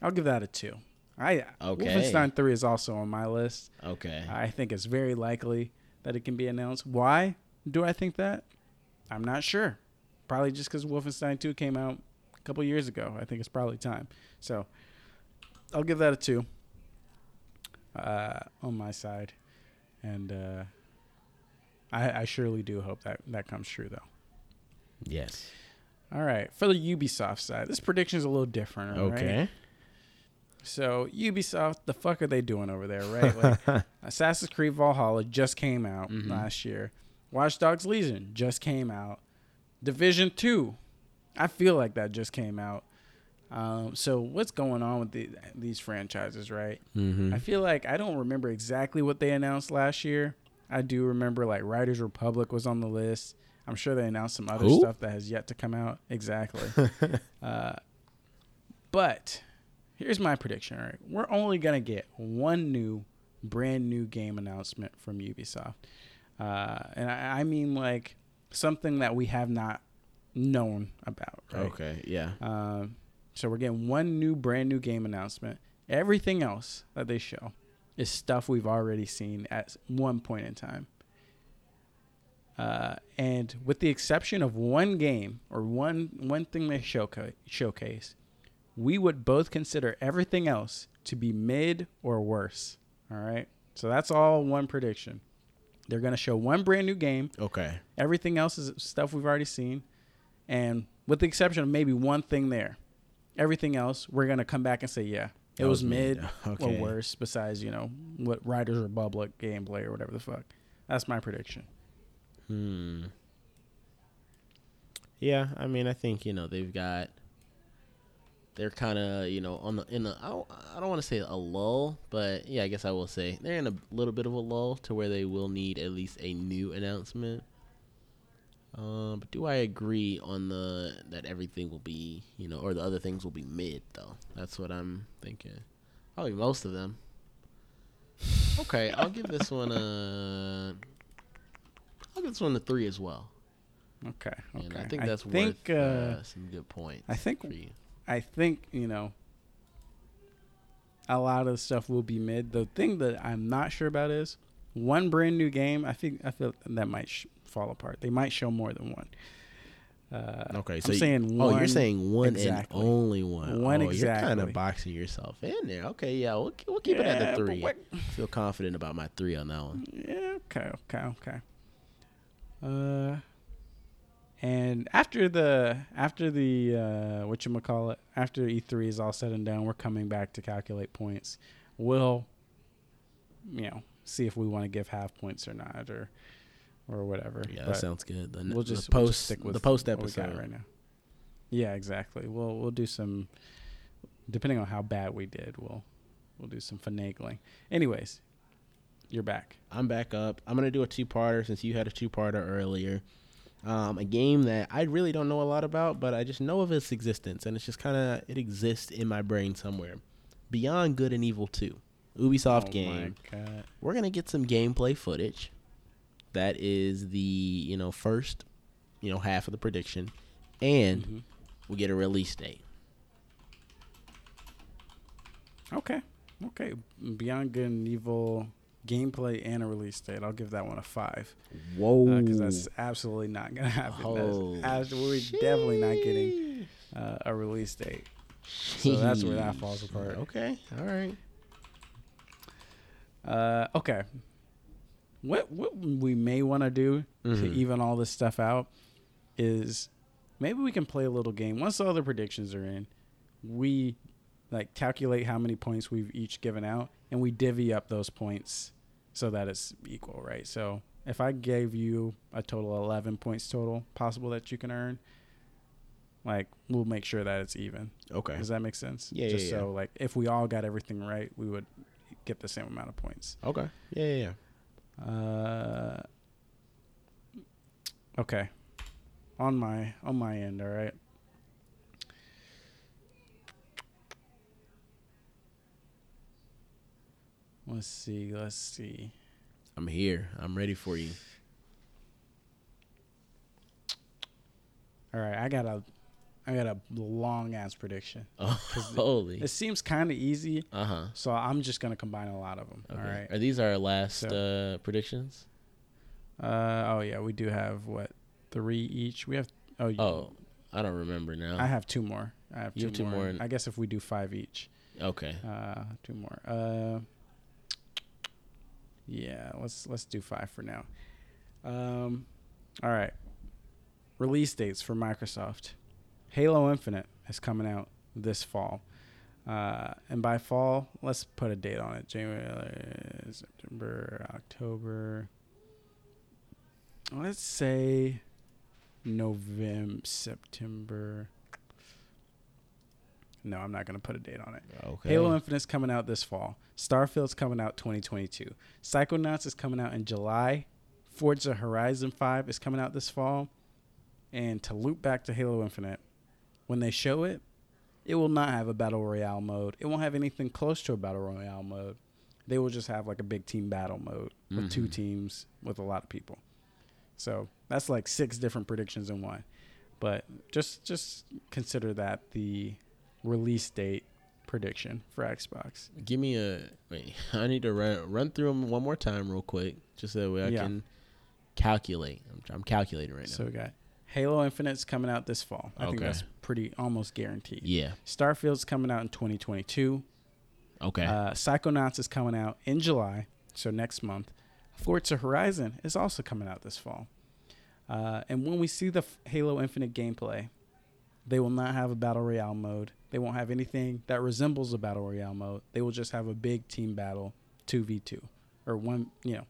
I'll give that a two. I Okay. Wolfenstein 3 is also on my list. okay. I think it's very likely that it can be announced. Why do I think that? I'm not sure. Probably just because Wolfenstein 2 came out a couple years ago. I think it's probably time. So I'll give that a two uh, on my side. And uh, I, I surely do hope that that comes true, though. yes. All right. For the Ubisoft side, this prediction is a little different. all right? Okay. So Ubisoft, the fuck are they doing over there, right? Like Assassin's Creed Valhalla just came out Mhm. last year. Watch Dogs Legion just came out. Division Two, I feel like that just came out. Um, so what's going on with the, these franchises, right? mm-hmm. I feel like I don't remember exactly what they announced last year. I do remember like Riders Republic was on the list. I'm sure they announced some other Who? stuff that has yet to come out. Exactly. uh, but here's my prediction. All right, we're only gonna get one new, brand new game announcement from Ubisoft, uh, and I, I mean like something that we have not known about. Right? Okay. Yeah. Um, so we're getting one new, brand new game announcement. Everything else that they show is stuff we've already seen at one point in time. Uh, and with the exception of one game or one one thing they showcase, showcase, we would both consider everything else to be mid or worse. All right. So that's all one prediction. They're going to show one brand new game. Okay. Everything else is stuff we've already seen. And with the exception of maybe one thing there, everything else, we're going to come back and say, yeah, it was, was mid mid. or worse, besides, you know, what Riders Republic gameplay or whatever the fuck. That's my prediction. Hmm. Yeah, I mean, I think you know they've got. They're kind of you know on the in the I don't, I don't want to say a lull, but yeah, I guess I will say they're in a little bit of a lull to where they will need at least a new announcement. Um, but do I agree on the that everything will be you know or the other things will be mid though? That's what I'm thinking. Probably most of them. Okay, I'll give this one a. I'll give this one a three as well. Okay. Okay. And I think that's think, worth uh, uh, some good points. I think you. I think you know a lot of the stuff will be mid. The thing that I'm not sure about is one brand new game. I think I feel that might sh- fall apart. They might show more than one. Uh, Okay, so I'm you- saying oh, one. you're saying one exactly. and only one. One oh, You're kind of boxing yourself in there. Okay, yeah, we'll, we'll keep it at the three. what- I feel confident about my three on that one. Yeah. Okay. Okay. Okay. Uh, and after the after the uh, what you call it after E3 is all said and done, we're coming back to calculate points. We'll, you know, see if we want to give half points or not, or or whatever. Yeah, But that sounds good. The, we'll the just we'll post just stick with the post what we got episode. right now. Yeah, exactly. We'll we'll do some, depending on how bad we did, we'll we'll do some finagling. Anyways, you're back. I'm back up. I'm gonna do a two-parter since you had a two-parter earlier. Um, a game that I really don't know a lot about, but I just know of its existence, and it's just kind of it exists in my brain somewhere. Beyond Good and Evil 2, Ubisoft Oh game. We're gonna get some gameplay footage. That is the you know first, you know half of the prediction, and Mhm. we get a release date. Okay. Okay. Beyond Good and Evil gameplay and a release date. I'll give that one a five Whoa! because that's absolutely not gonna happen. Oh, That's, we're definitely not getting uh, a release date. So that's where that falls apart. Okay, all right. Uh, okay. What what we may want to do to Mhm. even all this stuff out is maybe we can play a little game. Once all the predictions are in, we like calculate how many points we've each given out, and we divvy up those points so that it's equal, right? So if I gave you a total of eleven points total possible that you can earn, like we'll make sure that it's even. Okay. Does that make sense? Yeah, Just yeah, yeah. so like if we all got everything right, we would get the same amount of points. Okay. Yeah, yeah, yeah. Uh, okay. On my on my end, all right. Let's see. Let's see. I'm here. I'm ready for you. All right, I got a I got a long ass prediction. Oh, holy. It seems kind of easy, Uh huh. so I'm just gonna combine a lot of them. Okay. All right. Are these our last So- uh, predictions? Uh oh yeah, we do have what three each. We have oh you- Oh, I don't remember now. I have two more. I have You two, have two more. more I guess if we do five each, okay. uh, two more. Uh, yeah, let's let's do five for now. Um, all right. Release dates for Microsoft. Halo Infinite is coming out this fall, uh, and by fall, let's put a date on it. January, September, October. Let's say November, September. No, I'm not going to put a date on it. Okay. Halo Infinite's coming out this fall. Starfield's coming out 2022. Psychonauts is coming out in July. Forza Horizon 5 is coming out this fall. And to loop back to Halo Infinite, when they show it, it will not have a battle royale mode. It won't have anything close to a battle royale mode. They will just have like a big team battle mode with two Mhm. teams with a lot of people. So that's like six different predictions in one. But just just consider that the release date prediction for Xbox. Give me a wait. I need to run run through them one more time, real quick, just so that way I Yeah. can calculate. I'm, I'm calculating right now. So we got Halo Infinite's coming out this fall. I think that's pretty almost guaranteed. yeah. Starfield's coming out in 2022. Okay. Uh, Psychonauts is coming out in July, so next month. Forza Horizon is also coming out this fall. Uh, and when we see the f- Halo Infinite gameplay, they will not have a battle royale mode. They won't have anything that resembles a battle royale mode. They will just have a big team battle, two v two, or one, you know,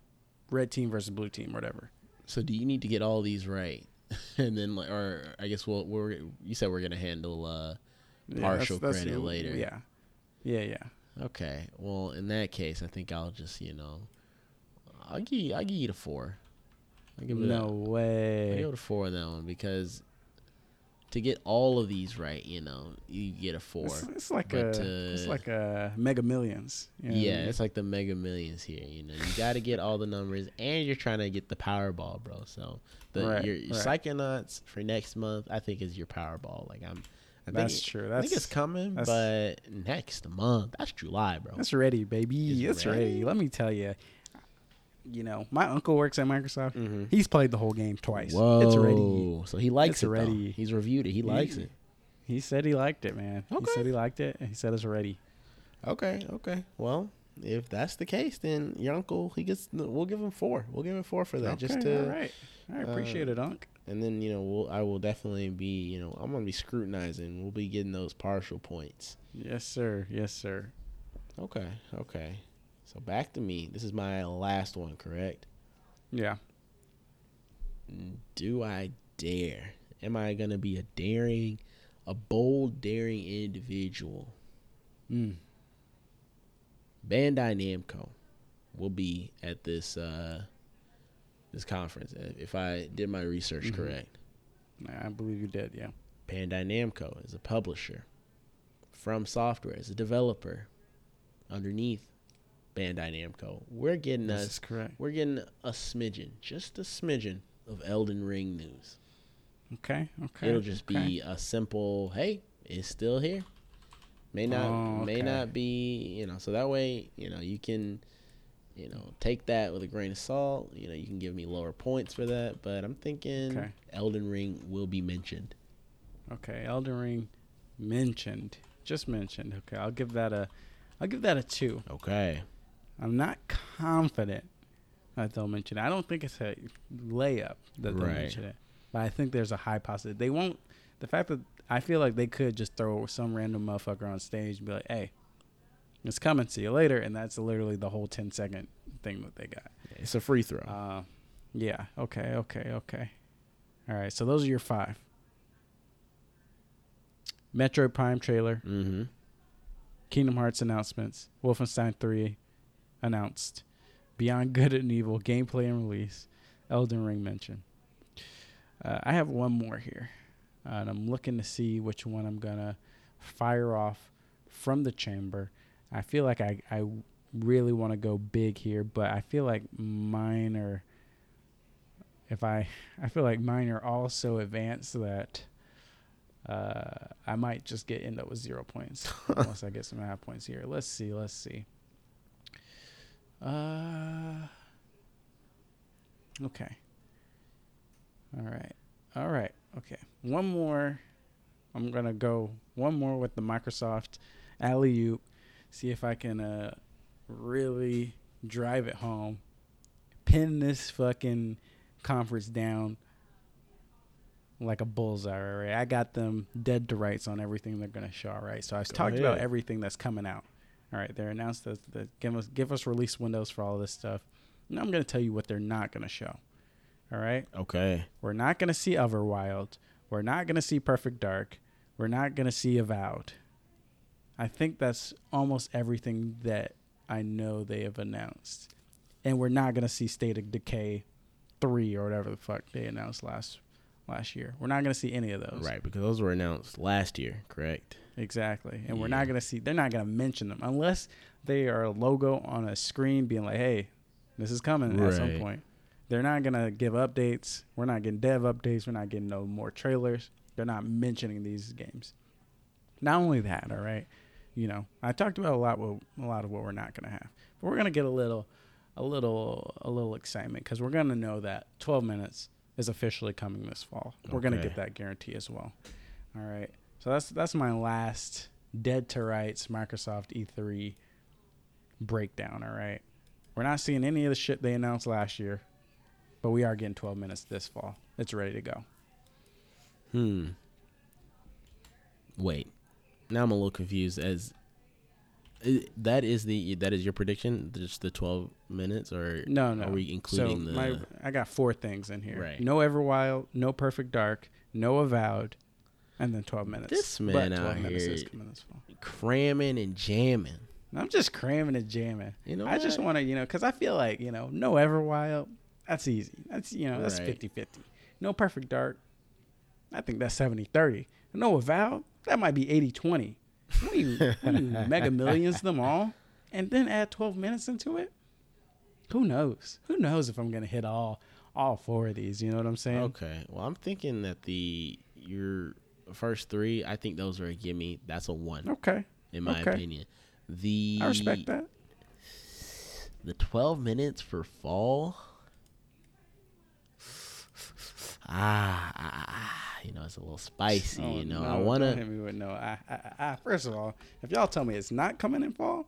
red team versus blue team, whatever. so do you need to get all these right, and then like, or I guess we'll we're you said we're gonna handle. uh Yeah, Partial credit later. Yeah, yeah, yeah. Okay. Well, in that case, I think I'll just you know, I'll give you, I'll give you the four. I'll give it No a, I'll way. give it a four on that one because to get all of these right, you know, you get a four. It's, it's like But, a it's like a Mega Millions. you know yeah, it's like the Mega Millions here. You know, you got to get all the numbers, and you're trying to get the Powerball, bro. So the Right, your, your right. Psychonauts for next month, I think is your Powerball. Like I'm, I that's think, true. I think it's coming, but next month, that's July, bro. That's ready, baby. It's It's ready. ready? Let me tell you. You know, my uncle works at Microsoft. Mm-hmm. He's played the whole game twice. Whoa, It's ready. So he likes It's it. though. ready. He's reviewed it. He likes it. He said he liked it, man. Okay. He said he liked it, and he said it's ready. Okay, okay. Well, if that's the case, then your uncle he gets. We'll give him four. We'll give him four for that. just Okay, to, all right. I appreciate uh, it, Unc. and then you know, we'll, I will definitely be. You know, I'm gonna be scrutinizing. We'll be getting those partial points. Yes, sir. Yes, sir. Okay, okay. So back to me. This is my last one, correct? Yeah. Do I dare? Am I gonna be a daring, a bold, daring individual? Mm. Bandai Namco will be at this uh this conference uh, if I did my research Mhm. correct. I believe you did. Yeah. Bandai Namco is a publisher. FromSoftware is a developer underneath Bandai Namco. We're getting This us correct. we're getting a smidgen, just a smidgen of Elden Ring news. Okay. Okay. It'll just okay. be a simple, hey, it's still here. May not Oh, may not be, you know, so that way, you know, you can you know, take that with a grain of salt. You know, you can give me lower points for that, but I'm thinking Okay. Elden Ring will be mentioned. Okay. Elden Ring mentioned. Just mentioned. Okay. I'll give that a. I'll give that a two. Okay. I'm not confident that they'll mention it. I don't think it's a layup that they'll Right. mention it, but I think there's a high possibility. They won't. The fact that I feel like they could just throw some random motherfucker on stage and be like, "Hey, it's coming. See you later," and that's literally the whole 10 second thing that they got. It's a free throw. Uh, yeah. Okay. Okay. Okay. All right. So those are your five. Metroid Prime trailer, mm-hmm. Kingdom Hearts announcements, Wolfenstein 3 announced, Beyond Good and Evil gameplay and release, Elden Ring mention. Uh, I have one more here, uh, and I'm looking to see which one I'm gonna fire off from the chamber. I feel like I I really want to go big here, but I feel like mine are. If I I feel like mine are all so advanced that. Uh, I might just get end up with zero points unless I get some half points here. Let's see. Let's see. Uh. Okay. All right. All right. Okay. One more. I'm gonna go one more with the Microsoft alley oop. See if I can uh really drive it home. Pin this fucking conference down like a bullseye, right? I got them dead to rights on everything they're gonna show, all right? So I've Go talking about everything that's coming out. All right, they're announced that the give us give us release windows for all this stuff. Now I'm gonna tell you what they're not gonna show. All right, Okay. we're not gonna see Everwild. We're not gonna see Perfect Dark. We're not gonna see Avowed. I think that's almost everything that I know they have announced, and we're not gonna see State of Decay three or whatever the fuck they announced last last year. We're not gonna see any of those. Right, because those were announced last year, correct? Exactly. And we're not going to see, they're not going to mention them unless they are a logo on a screen being like, hey, this is coming at some point. They're not going to give updates. We're not getting dev updates. We're not getting no more trailers. They're not mentioning these games. Not only that, all right. You know, I talked about a lot, what, a lot of what we're not going to have, but we're going to get a little, a little, a little excitement because we're going to know that 12 minutes is officially coming this fall. We're going to get that guarantee as well. All right. So that's that's my last dead to rights Microsoft E3 breakdown. All right. We're not seeing any of the shit they announced last year, but we are getting 12 minutes this fall. It's ready to go. Hmm. Wait. Now I'm a little confused. As that is the that is your prediction, just the 12 minutes, or No, no. are we including so the? my I got four things in here. Right. No Everwild, no Perfect Dark, no Avowed, and then 12 minutes. This man 12 out here- coming this fall. cramming and jamming. I'm just cramming and jamming. You know, I just want to, you know, because I feel like, you know, no Everwild, that's easy. That's, you know, that's Right. 50 50. No Perfect Dark, I think that's 70-30. No, Val, that might be 80-20. What do you, what do you mega millions them all, and then add 12 minutes into it? Who knows? Who knows if I'm gonna hit all all four of these? You know what I'm saying? Okay. Well, I'm thinking that the your first three, I think those are a gimme. That's a one, Okay. in my okay. opinion. The I respect that. the 12 minutes for fall. Ah, ah, ah, you know, it's a little spicy. Oh, you know, no, I want to. hit me with no. I, I, I, first of all, if y'all tell me it's not coming in fall,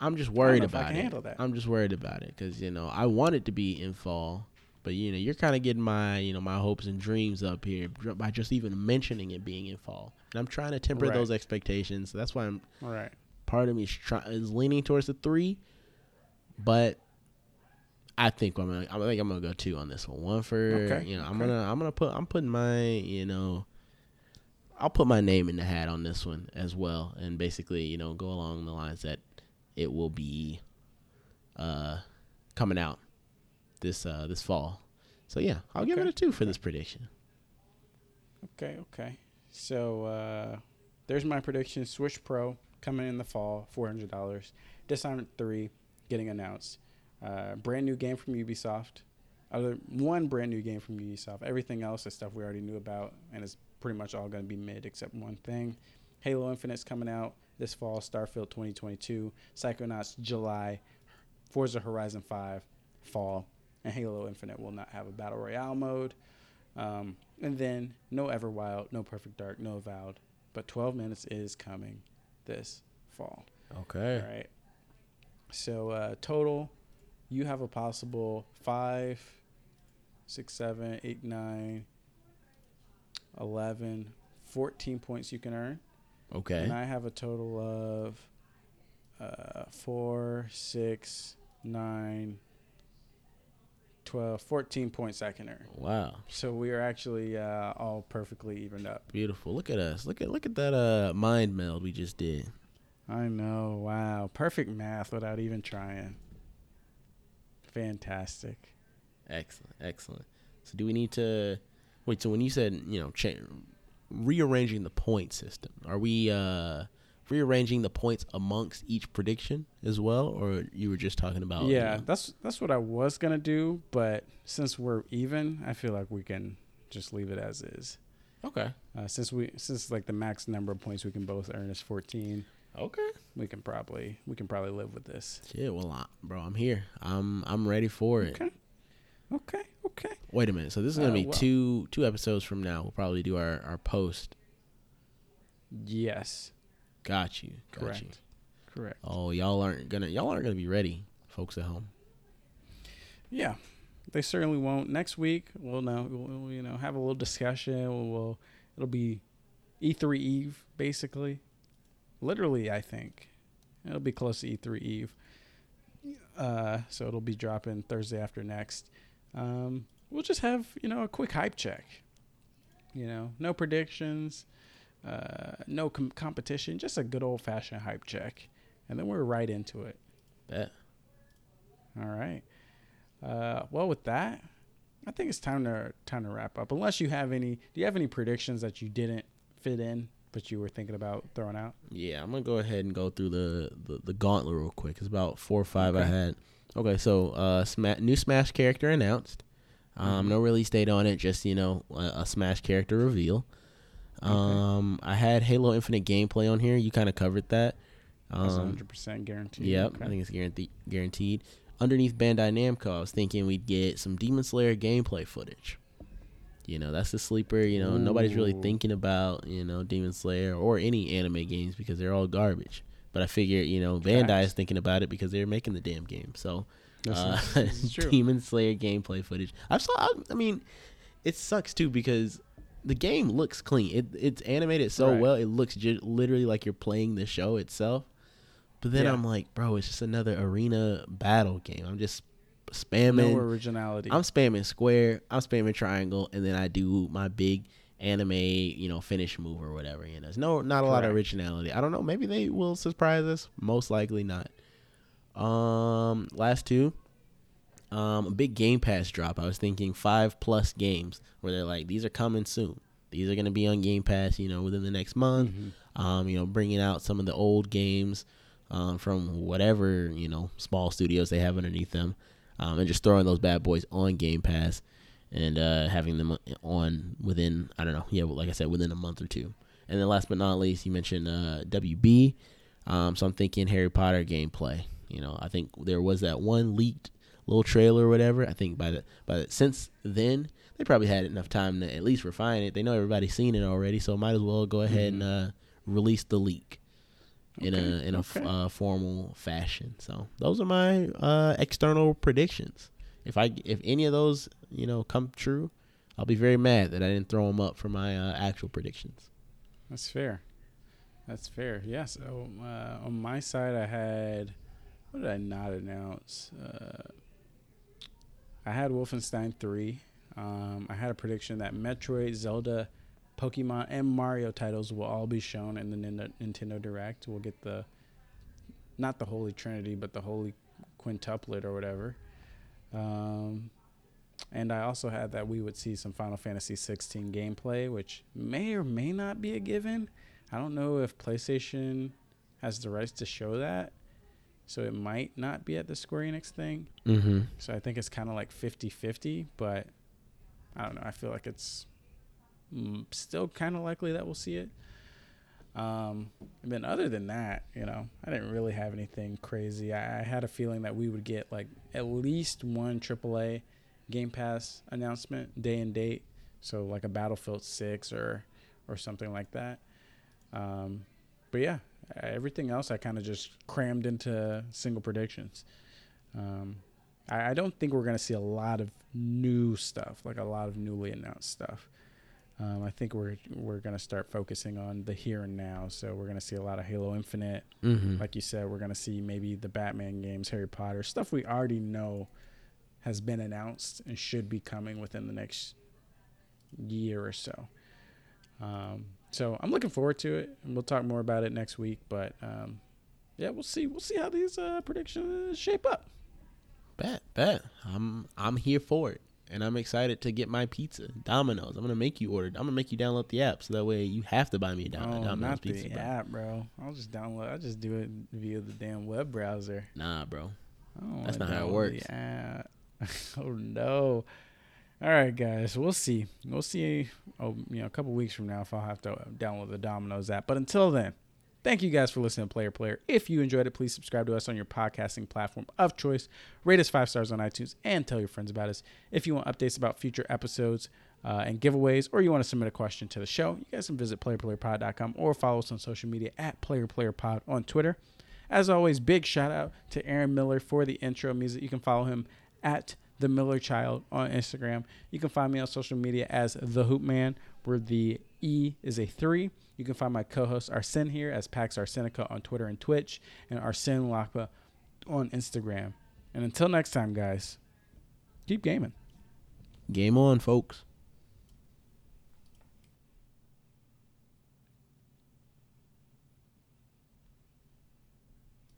I'm just worried know if I about can it. handle that. I'm just worried about it because you know I want it to be in fall, but you know you're kind of getting my you know my hopes and dreams up here by just even mentioning it being in fall, and I'm trying to temper Right. those expectations. So that's why I'm right. part of me is, try, is leaning towards the three, but I think I'm gonna I think I'm gonna go two on this one. One for Okay, you know I'm okay. gonna I'm gonna put I'm putting my you know I'll put my name in the hat on this one as well, and basically you know go along the lines that it will be uh coming out this uh this fall. So yeah, I'll give it a two for this prediction. Okay, okay. So uh, there's my prediction. Switch Pro coming in the fall, four hundred dollars. Dishonored three getting announced. Uh, brand new game from Ubisoft. Other one brand new game from Ubisoft. Everything else is stuff we already knew about, and it's pretty much all going to be mid except one thing. Halo Infinite's coming out this fall. Starfield 2022. Psychonauts July. Forza Horizon 5 fall. And Halo Infinite will not have a battle royale mode. Um, and then no Everwild, no Perfect Dark, no Avowed, but 12 minutes is coming this fall. Okay. All right. So uh, total, you have a possible five, six, seven, eight, nine, 11, 14 points you can earn. Okay. And I have a total of uh, four, six, nine, 12, 14 points I can. Wow. So we are actually uh, all perfectly evened up. Beautiful. Look at us. Look at look at that uh mind meld we just did. I know. Wow. Perfect math without even trying. Fantastic. Excellent, excellent. So do we need to wait? So when you said you know cha- rearranging the point system, are we uh rearranging the points amongst each prediction as well, or you were just talking about? you yeah, know- that's that's what I was gonna do, but since we're even, I feel like we can just leave it as is. Okay. Uh, since we since like the max number of points we can both earn is fourteen, Okay. we can probably we can probably live with this. Shit. Well, I, bro, I'm here. I'm I'm ready for it. Okay. Okay. Okay. Wait a minute. So this is gonna Uh, be well- two two episodes from now. We'll probably do our our post. Yes. Got you. Got you. Correct. Correct. Oh, y'all aren't gonna y'all aren't gonna be ready, folks at home. Yeah, they certainly won't. Next week, we'll know. We'll, we'll, you know, have a little discussion. We'll, we'll it'll be E3 Eve, basically. Literally, I think it'll be close to E3 Eve. Uh, so it'll be dropping Thursday after next. Um, we'll just have you know a quick hype check. You know, no predictions, uh, no com- competition, just a good old fashioned hype check, and then we're right into it. Bet. All right. Uh, well, with that, I think it's time to time to wrap up. Unless you have any, do you have any predictions that you didn't fit in, but you were thinking about throwing out? Yeah, I'm gonna go ahead and go through the the, the gauntlet real quick. It's about four or five I had. Okay, so uh, Sma- new Smash character announced. Um, Mhm. no release date on it, just you know a, a Smash character reveal. Okay. Um, I had Halo Infinite gameplay on here. You kind of covered that. That's Um, 100 percent guaranteed. Yep, Okay. I think it's guaranteed. Guaranteed. Underneath Bandai Namco, I was thinking we'd get some Demon Slayer gameplay footage. You know, that's the sleeper. You know, nobody's really thinking about you know Demon Slayer or any anime games because they're all garbage. But I figure you know Bandai is thinking about it because they're making the damn game. So uh, is- this is true. Demon Slayer gameplay footage. I saw. I, I mean, it sucks too because the game looks clean. It it's animated so Right. well. It looks ju- literally like you're playing the show itself. But then Yeah. I'm like, bro, it's just another arena battle game. I'm just spamming. no originality. I'm spamming square. I'm spamming triangle, and then I do my big anime, you know, finish move or whatever. You know, there's no not a lot of originality. I don't know. Maybe they will surprise us. Most likely not. Um, last two, um, a big Game Pass drop. I was thinking five plus games where they're like, these are coming soon. These are going to be on Game Pass, you know, within the next month. Mm-hmm. Um, you know, bringing out some of the old games um, from whatever you know small studios they have underneath them, um, and just throwing those bad boys on Game Pass and uh, having them on within I don't know, yeah, like I said, within a month or two. And then last but not least, you mentioned uh, WB. Um, so I'm thinking Harry Potter gameplay. You know, I think there was that one leaked little trailer or whatever. I think by the by the, since then they probably had enough time to at least refine it. They know everybody's seen it already, so might as well go ahead Mhm. and uh, release the leak in a in a f- okay. uh, formal fashion. So those are my uh, external predictions. If I if any of those you know come true, I'll be very mad that I didn't throw them up for my uh, actual predictions. That's fair. That's fair. Yeah. So uh, on my side, I had what did I not announce? I had Wolfenstein three. Um, I had a prediction that Metroid, Zelda, Pokemon, and Mario titles will all be shown in the Nin- Nintendo Direct. We'll get the not the Holy Trinity, but the Holy Quintuplet or whatever. Um, and I also had that we would see some Final Fantasy 16 gameplay, which may or may not be a given. I don't know if PlayStation has the rights to show that. So it might not be at the Square Enix thing. Mm-hmm. So I think it's kind of like 50 50, but I don't know. I feel like it's mm, still kind of likely that we'll see it. Um, and then other than that, you know, I didn't really have anything crazy. I, I had a feeling that we would get like at least one AAA Game Pass announcement, day and date. So like a Battlefield 6 or or something like that. Um, but yeah, everything else I kind of just crammed into single predictions. Um, I, I don't think we're going to see a lot of new stuff, like a lot of newly announced stuff. Um, I think we're we're going to start focusing on the here and now. So we're going to see a lot of Halo Infinite. Mm-hmm. Like you said, we're going to see maybe the Batman games, Harry Potter, stuff we already know has been announced and should be coming within the next year or so. Um, so I'm looking forward to it, and we'll talk more about it next week. But um, yeah, we'll see. We'll see how these uh, predictions shape up. Bet, bet. I'm I'm here for it, and I'm excited to get my pizza. Domino's. I'm gonna make you order. I'm gonna make you download the app so that way you have to buy me a Dom- oh, Domino's not pizza. the bro. app, bro. I'll just download. I'll just do it via the damn web browser. Nah, bro. I That's not how it works. the app. oh no. All right, guys. We'll see. We'll see. Oh, you know, a couple weeks from now if I'll have to download the Domino's app. But until then, thank you guys for listening to Player Player. If you enjoyed it, please subscribe to us on your podcasting platform of choice. Rate us five stars on iTunes and tell your friends about us. If you want updates about future episodes uh, and giveaways, or you want to submit a question to the show, you guys can visit playerplayerpod.com or follow us on social media at playerplayerpod on Twitter. As always, big shout out to Aaron Miller for the intro music. You can follow him at the Miller Child on Instagram. You can find me on social media as the Hoop Man, where the E is a three. You can find my co-host Arsene here as Pax Arsenica on Twitter and Twitch, and Arsene Lakpa on Instagram. And until next time, guys, keep gaming. Game on, folks.